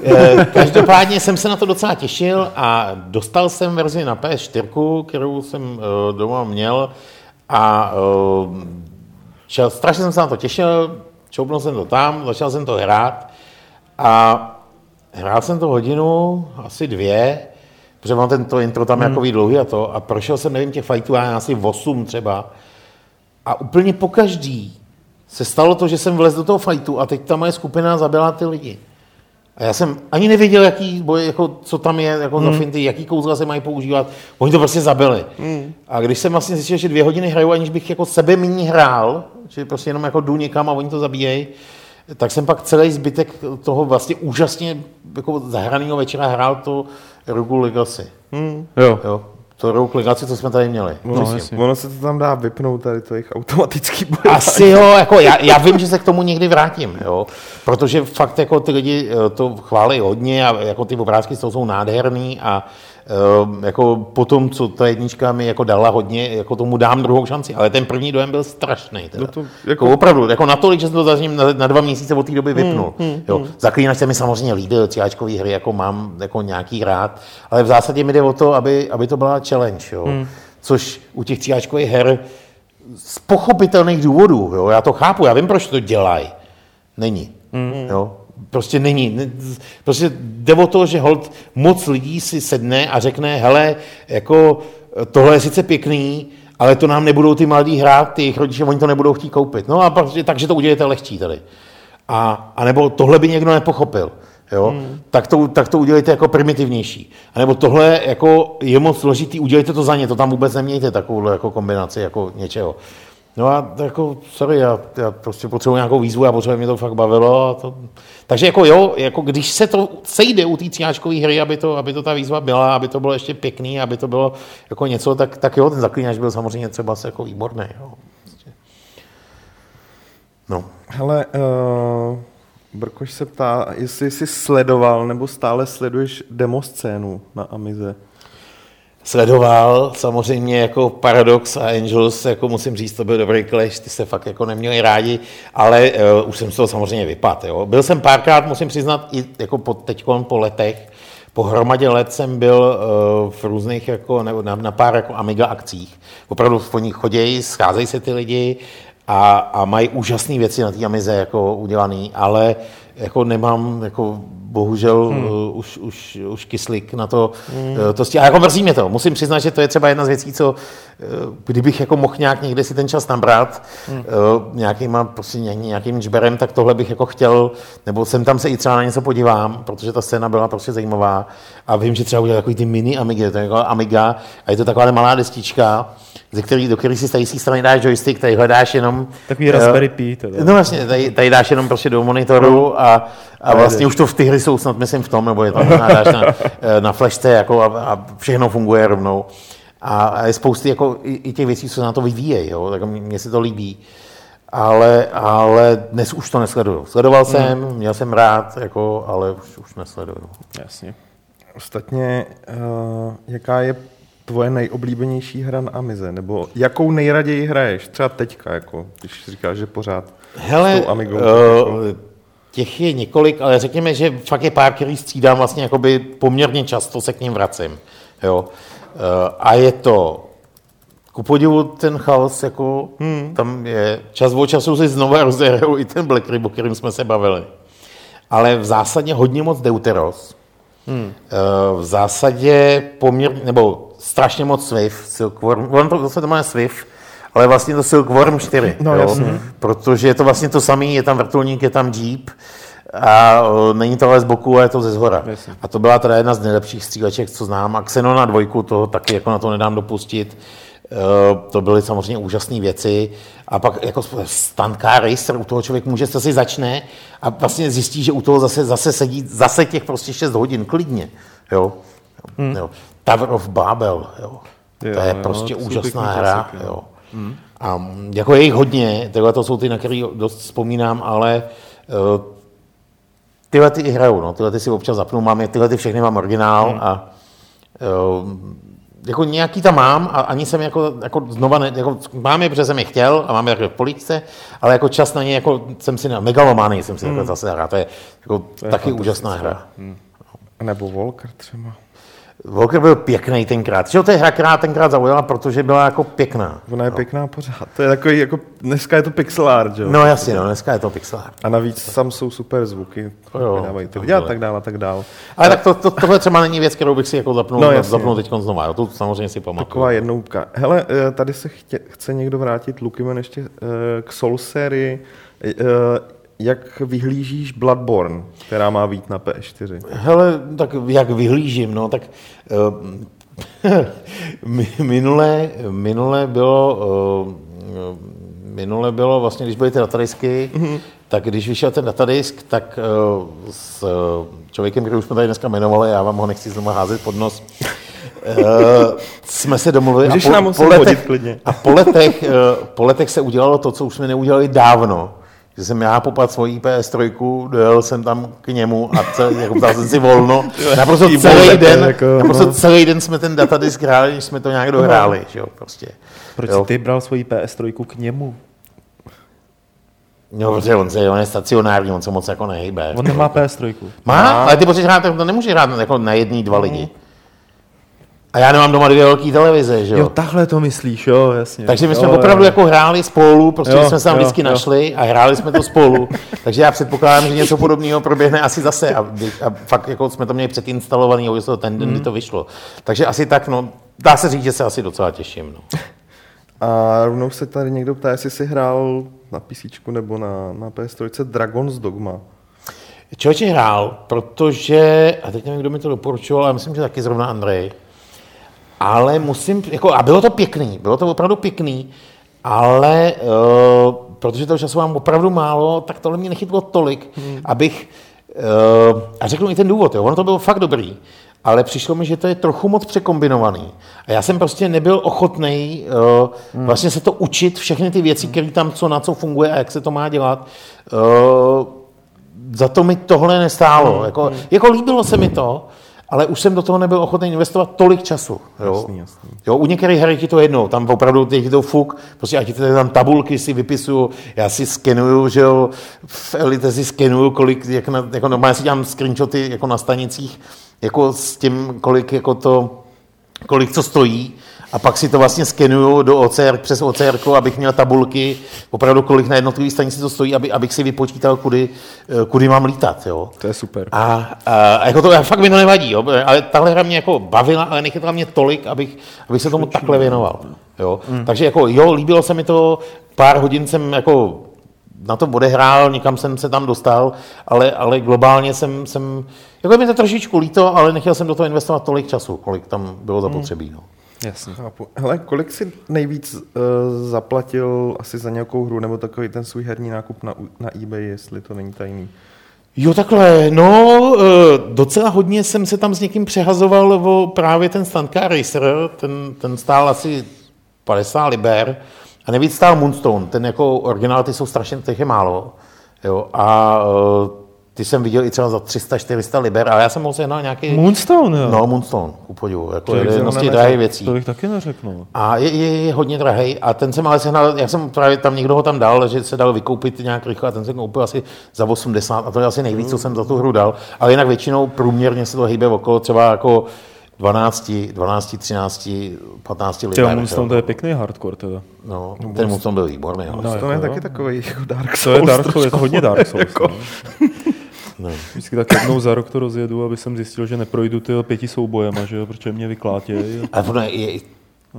Eh, Každopádně jsem se na to docela těšil a dostal jsem verzi na PS4, kterou jsem eh, doma měl a čel, strašně jsem se na to těšil, čoupnul jsem to tam, začal jsem to hrát a hrál jsem to hodinu, asi dvě, protože mám tento intro tam hmm. jako dlouhý a to a prošel jsem, nevím, těch fightů, já asi 8 třeba a úplně po každý se stalo to, že jsem vlez do toho fajtu a teď ta moje skupina zabila ty lidi. A já jsem ani nevěděl, jaký boj, jako, co tam je, jako hmm. za finty, jaký kouzla se mají používat. Oni to prostě zabili. Hmm. A když jsem vlastně zjistil, že dvě hodiny hraju, aniž bych jako sebe méně hrál, že prostě jenom jako jdu někam a oni to zabíjejí, tak jsem pak celý zbytek toho vlastně úžasně jako zahraného večera hrál to Rogue Legacy. Hmm. Jo. Jo. To Rogue Legacy, co jsme tady měli. Ono, No, no, jasně. ono se to tam dá vypnout, tady to jejich automatický boj. Asi jo, jako já, já vím, že se k tomu někdy vrátím, jo, protože fakt jako ty lidi eh, to chválí hodně a jako ty obrázky z toho jsou nádherný a eh, jako potom, co ta jednička mi jako dala hodně, jako tomu dám druhou šanci, ale ten první dojem byl strašný. Teda. No to jako... jako- opravdu, jako natolik, že jsem to zatím na, na dva měsíce od té doby vypnul. Hmm, hmm, jo. Zaklínač se mi samozřejmě líbil, ciáčkový hry jako mám jako nějaký rád, ale v zásadě mi jde o to, aby, aby to byla challenge, jo. Hmm. což u těch ciáčkových her z pochopitelných důvodů, jo, já to chápu, já vím, proč to dělají. Není. Mm. Jo. Prostě není. Ne- Prostě jde o to, že hold moc lidí si sedne a řekne, hele, jako tohle je sice pěkný, ale to nám nebudou ty mladí hrát, ty jejich rodiče, oni to nebudou chtít koupit. No a prostě, takže to udělejte lehčí tady. A, a nebo tohle by někdo nepochopil. Jo? Hmm. Tak, to, tak to udělejte jako primitivnější. A nebo tohle jako je moc složitý, udělejte to za ně, to tam vůbec nemějte takovou jako kombinaci jako něčeho. No a jako, sorry, já, já prostě potřebuji nějakou výzvu a potřebuji, mě to fakt bavilo. A to... Takže jako jo, jako když se to sejde u té tříáčkové hry, aby to, aby to ta výzva byla, aby to bylo ještě pěkný, aby to bylo jako něco, tak, tak jo, ten zaklínač byl samozřejmě třeba jako výborný. Jo. Prostě. No. Hele, uh, Brkoš se ptá, jestli jsi sledoval nebo stále sleduješ demoscénu na Amize. Sledoval, samozřejmě jako Paradox a Angels, jako musím říct, to byl dobrý clash, ty se fakt jako neměli rádi, ale uh, už jsem z toho samozřejmě vypadl. Jo. Byl jsem párkrát, musím přiznat, i jako po, teď po letech, po hromadě let jsem byl uh, v různých, jako, nebo na, na pár jako Amiga akcích. Opravdu po nich chodějí, scházejí se ty lidi a, a mají úžasné věci na té Amize jako udělané, ale jako nemám jako bohužel hmm. uh, už, už, už kyslík na to, hmm. uh, to stí. A jako mrzí mě to. Musím přiznat, že to je třeba jedna z věcí, co uh, kdybych jako mohl nějak někde si ten čas nabrat hmm. uh, nějakýma, prostě nějaký, nějakým čberem, tak tohle bych jako chtěl, nebo sem tam se i třeba na něco podívám, protože ta scéna byla prostě zajímavá a vím, že třeba udělat takový ty mini Amigy, to je jako Amiga a je to taková malá destička, ze který, do který si z té strany dáš joystick, tady hledáš jenom... Takový Raspberry Pi. No vlastně, tady, tady dáš jenom prostě do monitoru a, a vlastně už to v ty hry jsou snad, myslím, v tom, nebo je tam dáš na, [LAUGHS] na flashce jako a, a, všechno funguje rovnou. A, a je spousty jako i, i těch věcí, co se na to vyvíjejí, jo, tak mně se to líbí. Ale, ale dnes už to nesleduju. Sledoval jsem, hmm. měl jsem rád, jako, ale už, už nesleduju. Jasně. Ostatně, uh, jaká je tvoje nejoblíbenější hra na Amize? Nebo jakou nejraději hraješ? Třeba teďka, jako, když říkáš, že pořád Hele, s tou Amigou. Uh, těch je několik, ale řekněme, že fakt je pár, který střídám vlastně jakoby poměrně často se k ním vracím. Jo. Uh, a je to ku podivu ten chaos, jako hmm. tam je, čas od času si znovu rozjedou i ten Black Rib, o kterým jsme se bavili. Ale v zásadě hodně moc Deuteros. Hmm. V zásadě poměrně, nebo strašně moc Swift, Silkworm, on to, se to má Swift, ale vlastně to Silkworm 4, no, jo? Jasně. protože je to vlastně to samé, je tam vrtulník, je tam Jeep, a není to ale z boku, ale je to ze zhora. Jasně. A to byla teda jedna z nejlepších stříleček, co znám. A Xenona dvojku, to taky jako na to nedám dopustit. Eh, to byly samozřejmě úžasné věci. A pak jako stanká racer, u toho člověk může, se si začne a vlastně zjistí, že u toho zase, zase sedí zase těch prostě 6 hodin klidně. Jo? Hmm. Jo. Tower of Babel, jo. Jo, to je jo, prostě úžasná hra. Klasik, jo. Hmm. A jako je jich hodně, tyhle to jsou ty, na které dost vzpomínám, ale uh, tyhle ty i hrajou, no. tyhle ty si občas zapnu, mám je, tyhle ty všechny mám originál hmm. a uh, jako nějaký tam mám a ani jsem jako, jako znova, ne, jako mám je, protože jsem je chtěl a mám je v poličce, ale jako čas na ně, jako jsem si na Megalomany jsem si hmm. zase hrát, to je, jako to je taky úžasná hra. Hmm. Nebo Volker třeba. Walker byl pěkný tenkrát. Že to je hra, která tenkrát zaujala, protože byla jako pěkná. Ona je no. pěkná pořád. To je takový, jako, dneska je to pixel art, že? No jasně, no, dneska je to pixel art. A navíc tam jsou super zvuky. Jo, vydávají ty tak dále, a tak dále. Ale tak to, to, tohle třeba není věc, kterou bych si jako zapnul, no, zapnul teď znova. Jo, to samozřejmě si pamatuju. Taková jednouka. Hele, eh, tady se chtě, chce někdo vrátit, Lukimen, ještě eh, k Soul sérii eh, jak vyhlížíš Bloodborne, která má být na PS4? Hele, tak jak vyhlížím, no, tak [LAUGHS] uh, minule, minule bylo uh, minule bylo vlastně, když byly ty datadisky, mm-hmm. tak když vyšel ten datadisk, tak uh, s člověkem, který už jsme tady dneska jmenovali, já vám ho nechci znovu házet pod nos, uh, jsme se domluvili a po, po, letech, a po, letech, uh, po letech se udělalo to, co už jsme neudělali dávno že jsem já popad svojí PS3, dojel jsem tam k němu a [LAUGHS] jako vzal jsem si volno. Naprosto celý den, jako, naprosto no. celý den jsme ten datadisk hráli, když jsme to nějak dohráli. No. Že jo, prostě. Proč jo. ty bral svoji PS3 k němu? No, protože on, se, on je stacionární, on se moc jako nehýbe. On nemá PS3. Má, ale ty potřebuješ hrát, to nemůže hrát jako na jedný, dva lidi. Mm. A já nemám doma dvě velké televize, že jo? Jo, takhle to myslíš, jo, jasně. Takže my jsme jo, opravdu jo. jako hráli spolu, prostě jo, jsme se tam jo, vždycky jo. našli a hráli jsme to spolu. [LAUGHS] Takže já předpokládám, že něco podobného proběhne asi zase. A, a fakt jako jsme to měli předinstalovaný, už to ten den, kdy to vyšlo. Takže asi tak, no, dá se říct, že se asi docela těším. No. A rovnou se tady někdo ptá, jestli jsi hrál na PC nebo na, na PS3 Dragon's Dogma. Člověče hrál, protože, a teď nevím, kdo mi to doporučoval, ale myslím, že taky zrovna Andrej, ale musím, jako, a bylo to pěkný, bylo to opravdu pěkný, ale uh, protože toho času mám opravdu málo, tak tohle mě nechytlo tolik, hmm. abych, uh, a řeknu i ten důvod, jo, ono to bylo fakt dobrý, ale přišlo mi, že to je trochu moc překombinovaný. A já jsem prostě nebyl ochotný uh, hmm. vlastně se to učit, všechny ty věci, které tam co na co funguje a jak se to má dělat. Uh, za to mi tohle nestálo. Hmm. Jako, jako líbilo se mi to, ale už jsem do toho nebyl ochotný investovat tolik času. Jo? Jasný, jasný. Jo, u některých her ti to jedno, tam opravdu je to fuk, prostě ať tam tabulky si vypisuju, já si skenuju, že jo, v Elite si skenuju, kolik, jak na, jako normálně si dělám screenshoty jako na stanicích, jako s tím, kolik jako to, kolik co stojí, a pak si to vlastně skenuju do OCR, přes OCR, abych měl tabulky, opravdu kolik na jednotlivé stanici to stojí, aby, abych si vypočítal, kudy, eh, kudy mám lítat. Jo. To je super. A, a, a jako to fakt mi to nevadí, jo. ale tahle hra mě jako bavila, ale nechytla mě tolik, abych, abych se tomu takhle věnoval. Jo. Mm. Takže jako jo, líbilo se mi to, pár hodin jsem jako na to odehrál, někam jsem se tam dostal, ale, ale globálně jsem, jsem, jako mi to trošičku líto, ale nechtěl jsem do toho investovat tolik času, kolik tam bylo zapotřebí. No. Jasně. Chápu. Hele, kolik jsi nejvíc uh, zaplatil asi za nějakou hru, nebo takový ten svůj herní nákup na, na eBay, jestli to není tajný? Jo, takhle, no, eh, docela hodně jsem se tam s někým přehazoval o právě ten Stanka Racer, ten, ten stál asi 50 liber a nejvíc stál Moonstone, ten jako originál, ty jsou strašně, těch je málo, jo, a eh, ty jsem viděl i třeba za 300-400 liber, ale já jsem mohl sehnal nějaký... Moonstone, jo? No, Moonstone, ku podivu, jako To bych jeden z těch drahých věcí. To bych taky neřekl. A je, je, je hodně drahý. A ten jsem ale sehnal, já jsem právě tam někdo ho tam dal, že se dal vykoupit nějak rychle a ten jsem koupil asi za 80 a to je asi nejvíc, co jsem za tu hru dal. Ale jinak většinou průměrně se to hýbe okolo třeba jako 12, 12, 13, 15 Tyjo, liber. Moonstone to je pěkný hardcore teda. No, ten Moonstone byl výborný. No, To je jako taky jo. takový jako Dark To Souls. je Dark Souls, je to hodně Dark Souls. Jako- no. [LAUGHS] No. Vždycky tak jednou za rok to rozjedu, aby jsem zjistil, že neprojdu ty pěti soubojema, že jo, protože mě vyklátějí. Ale ono je,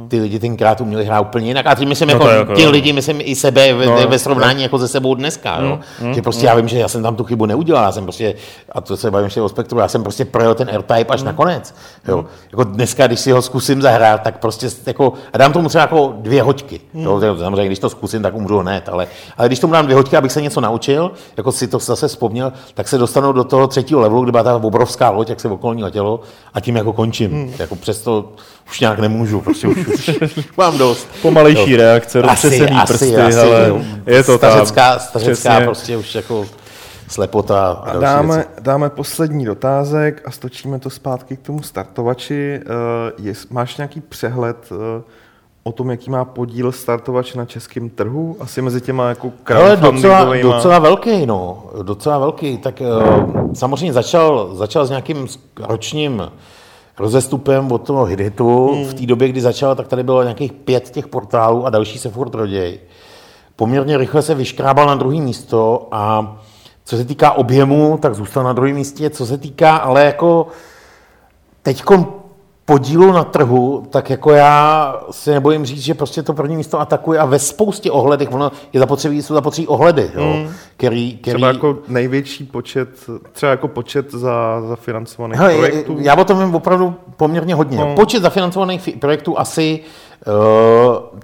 ty lidi tenkrát uměli hrát úplně jinak. A tím myslím, No jako, jako ti lidi, myslím i sebe ve, No, ve no, srovnání jako se sebou dneska. Jo? že prostě já vím, že já jsem tam tu chybu neudělal. Já jsem prostě, a to se bavím ještě o spektru, já jsem prostě projel ten R-Type až nakonec. Jo? Jako dneska, když si ho zkusím zahrát, tak prostě jako, a dám tomu třeba jako dvě hoďky. Jo? Samozřejmě, když to zkusím, tak umřu hned, ale, ale když tomu dám dvě hoďky, abych se něco naučil, jako si to zase vzpomněl, tak se dostanu do toho třetího levelu, kde byla ta obrovská loď, jak se okolní letělo, a tím jako končím. Jako přesto už nějak nemůžu, prostě už, už, [LAUGHS] mám dost. Pomalejší Jo. reakce, roztřesený prsty, ale jo. je to tam. stařecká, stařecká Přesně. prostě už jako slepota a, A dáme, věci. dáme poslední dotázek a stočíme to zpátky k tomu startovači. Uh, je, máš nějaký přehled uh, o tom, jaký má podíl startovač na českém trhu? Asi mezi těma jako Ale docela, docela velký, no, docela velký. Tak uh, samozřejmě začal, začal s nějakým ročním rozestupem od toho hitu. Hmm. V té době, kdy začal, tak tady bylo nějakých pět těch portálů a další se furt rodějí. Poměrně rychle se vyškrábal na druhé místo a co se týká objemu, tak zůstal na druhém místě. Co se týká ale jako teď podílu na trhu, tak jako já si nebojím říct, že prostě to první místo atakuje a ve spoustě ohledech, ono je zapotřebí, jsou zapotřebí ohledy, jo, který, který, Třeba jako největší počet, třeba jako počet za, za financovaných Hele, projektů. já o tom vím opravdu poměrně hodně. No. Počet zafinancovaných fi- projektů asi uh,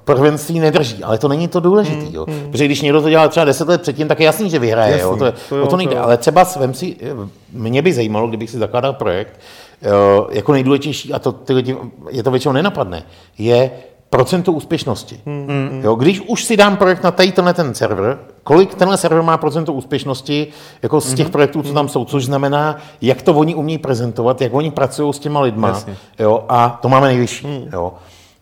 prvenství nedrží, ale to není to důležité. Hmm, Jo. Protože když někdo to dělal třeba 10 let předtím, tak je jasný, že vyhraje. Jasný, jo. To, je, to jo, o to nejde. to jo. Ale třeba vem si, eh, mě by zajímalo, kdybych si zakládal projekt, jako nejdůležitější, a to ty lidi, je to většinou nenapadne, je procento úspěšnosti. Hmm, Jo, když už si dám projekt na tady tenhle ten server, kolik tenhle server má procento úspěšnosti jako z těch Mhm. projektů, co tam jsou, což znamená, jak to oni umí prezentovat, jak oni pracují s těma lidma. Jasně. Jo, a to máme nejvyšší. Hmm. Jo,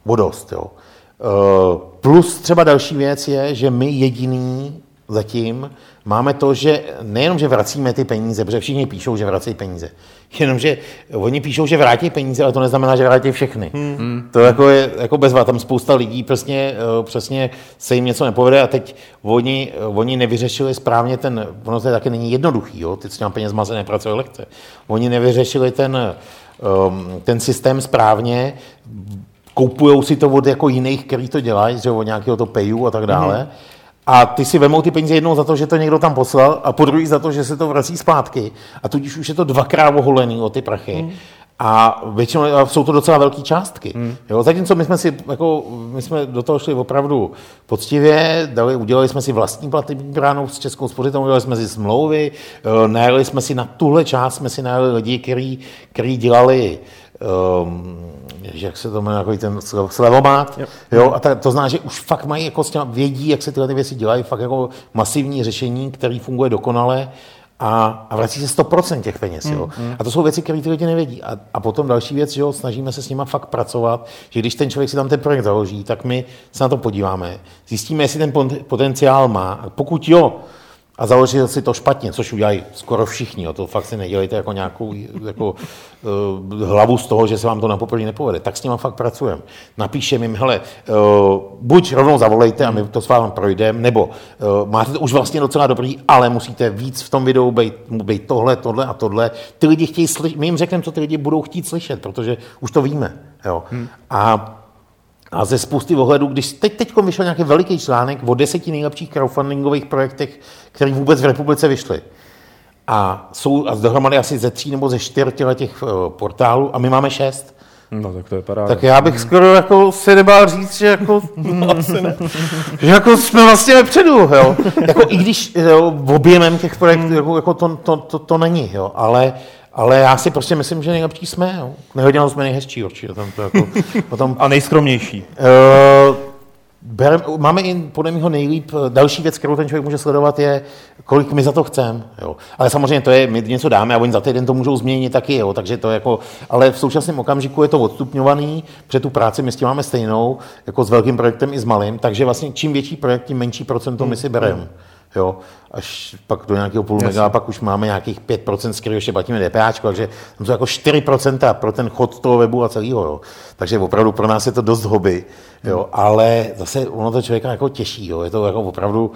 o dost. Jo. Uh, plus třeba další věc je, že my jediný zatím máme to, že nejenom, že vracíme ty peníze, protože všichni píšou, že vrací peníze, [LAUGHS] jenomže oni píšou, že vrátí peníze, ale to neznamená, že vrátí všechny. Hmm. To jako je jako bezva, tam spousta lidí přesně, eh, přesně se jim něco nepovede a teď oni, oni nevyřešili správně ten, ono to taky není jednoduchý, jo? teď s těma penězma se nepracuje lehce. Oni nevyřešili ten, um, ten systém správně, koupujou si to od jako jiných, který to dělají, že od nějakého to payu a tak dále. Mm. A ty si vemou ty peníze jednou za to, že to někdo tam poslal a po druhý za to, že se to vrací zpátky. A tudíž už je to dvakrát oholený o ty prachy. Mm. A většinou jsou to docela velké částky. Mm. Jo, zatímco my jsme si, jako, my jsme do toho šli opravdu poctivě, dali, udělali jsme si vlastní platební bránu s Českou spořitelnou, udělali jsme si smlouvy, eh, najeli jsme si na tuhle část, jsme si najeli lidi, který dělali um, jak se to jmenuje, takový ten slev- slevomát, Yep. jo, a ta, to znamená, že už fakt mají, jako s těma, vědí, jak se tyhle ty věci dělají, fakt jako masivní řešení, který funguje dokonale a, a vrací se 100% těch peněz, jo. A to jsou věci, které ty lidi nevědí. A, a potom další věc, že jo, snažíme se s nima fakt pracovat, že když ten člověk si tam ten projekt založí, tak my se na to podíváme, zjistíme, jestli ten potenciál má. A pokud jo, a založil si to špatně, což udělají skoro všichni. Jo. To fakt si nedělejte jako nějakou jako, uh, hlavu z toho, že se vám to na poprvé nepovede. Tak s nima fakt pracujeme. Napíšeme jim, hele, uh, buď rovnou zavolejte a my to s vámi projdeme, nebo uh, máte to už vlastně docela dobrý, ale musíte víc v tom videu být, být tohle, tohle a tohle. Ty lidi chtějí slyšet, my jim řekneme, co ty lidi budou chtít slyšet, protože už to víme. Jo. Hmm. A a ze spousty ohledů, když teď teď vyšel nějaký veliký článek o deseti nejlepších crowdfundingových projektech, které vůbec v republice vyšly. A jsou a dohromady asi ze tří nebo ze čtyř těch uh, portálů a my máme šest. No tak to je paráda. Tak já bych skoro jako si nebál říct, že jako, [LAUGHS] no, asi ne. [LAUGHS] že jako jsme vlastně vepředu, jo. Jako i když jo, objemem těch projektů, jako, jako to, to, to, to, není, jo. Ale, ale já si prostě myslím, že nejlepší jsme, jo. Jsme nejhezčí určitě. Tam to jako, [LAUGHS] potom, A nejskromnější. Uh, berem, máme i podle mého nejlíp, další věc, kterou ten člověk může sledovat, je, kolik my za to chceme. Ale samozřejmě to je, my něco dáme a oni za týden to můžou změnit taky, jo. takže to jako, ale v současném okamžiku je to odstupňovaný, protože tu práci my s tím máme stejnou, jako s velkým projektem i s malým, takže vlastně čím větší projekt, tím menší procento my si bereme. Jo, až pak do nějakého půl mega, a pak už máme nějakých 5%, z kterého ještě platíme DPH, takže tam jsou jako 4% pro ten chod toho webu a celého. Jo. Takže opravdu pro nás je to dost hobby, jo, ale zase ono to člověka jako těší, jo. je to jako opravdu,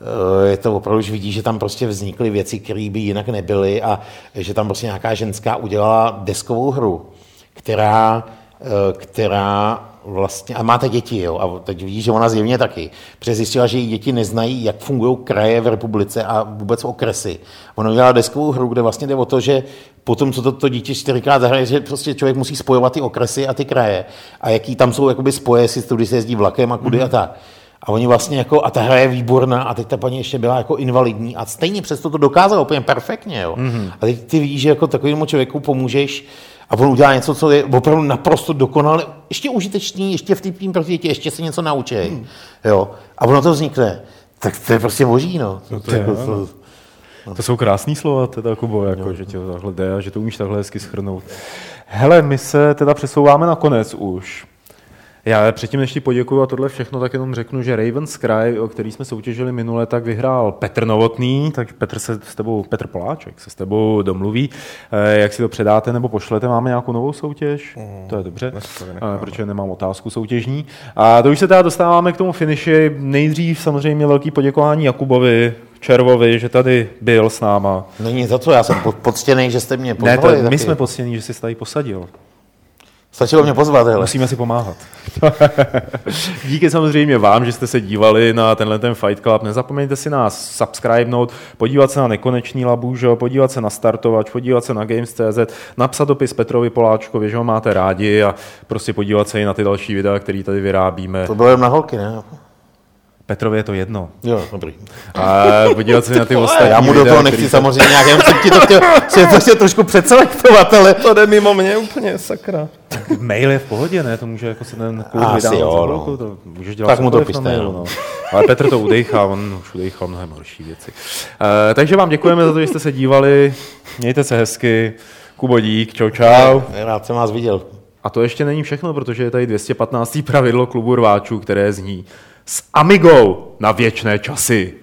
eh, je to opravdu, že vidí, že tam prostě vznikly věci, které by jinak nebyly a že tam prostě nějaká ženská udělala deskovou hru, která, eh, která vlastně, a máte děti, jo, a teď vidíš, že ona zjevně taky, protože zjistila, že její děti neznají, jak fungují kraje v republice a vůbec okresy. Ona udělala deskovou hru, kde vlastně jde o to, že potom, co to, to dítě čtyřikrát zahraje, že prostě člověk musí spojovat ty okresy a ty kraje a jaký tam jsou jakoby spoje, jestli tudy se jezdí vlakem a kudy mm-hmm. a tak. A oni vlastně jako, a ta hra je výborná, a teď ta paní ještě byla jako invalidní a stejně přesto to dokázala úplně perfektně, jo. Mm-hmm. A teď ty vidíš, že jako takovému člověku pomůžeš, a on udělá něco, co je opravdu naprosto dokonale, ještě užitečný, ještě vtipný pro děti, ještě se něco naučí. Hmm. Jo. A ono to vznikne. Tak to je prostě moží, no. no to, to, je, to, no. to jsou krásný slova, teda Kubo, jako, no. že tě to takhle jde a že to umíš takhle hezky schrnout. Hele, my se teda přesouváme na konec už. Já předtím, než ti poděkuju a tohle všechno, tak jenom řeknu, že Raven Sky, o který jsme soutěžili minule, tak vyhrál Petr Novotný, tak Petr se s tebou, Petr Poláček se s tebou domluví, eh, jak si to předáte nebo pošlete. Máme nějakou novou soutěž? Mm, to je dobře, protože nemám otázku soutěžní. A to už se teda dostáváme k tomu finiši. Nejdřív samozřejmě velký poděkování Jakubovi, Červovi, že tady byl s náma. Není za co, já jsem poctěný, že jste mě pozvali. Ne, to, my jsme poctění, že jsi tady posadil. Stačilo mě pozvat, hele. Musíme si pomáhat. [LAUGHS] Díky samozřejmě vám, že jste se dívali na tenhle ten Fight Club. Nezapomeňte si nás subscribenout, podívat se na nekonečný labůžo, podívat se na startovač, podívat se na Games.cz, napsat dopis Petrovi Poláčkovi, že ho máte rádi a prostě podívat se i na ty další videa, které tady vyrábíme. To bylo jen na holky, ne? Petrovi je to jedno. Jo, dobrý. A podívat se na ty [LAUGHS] ostatní Já mu do toho nechci samozřejmě nějak, jenom jsem ti to chtěl, [LAUGHS] chtěl, to chtěl trošku předselektovat, ale... To jde mimo mě úplně, sakra. Tak mail je v pohodě, ne? To může jako se ten klub Asi jo, no. to můžeš dělat tak mu to pište, mailu, no. Ale Petr to udejchá, on už udejchal mnohem horší věci. Uh, takže vám děkujeme za to, že jste se dívali. Mějte se hezky. Kubo dík, čau čau. Rád jsem vás viděl. A to ještě není všechno, protože je tady 215. pravidlo klubu rváčů, které zní s Amigou na věčné časy.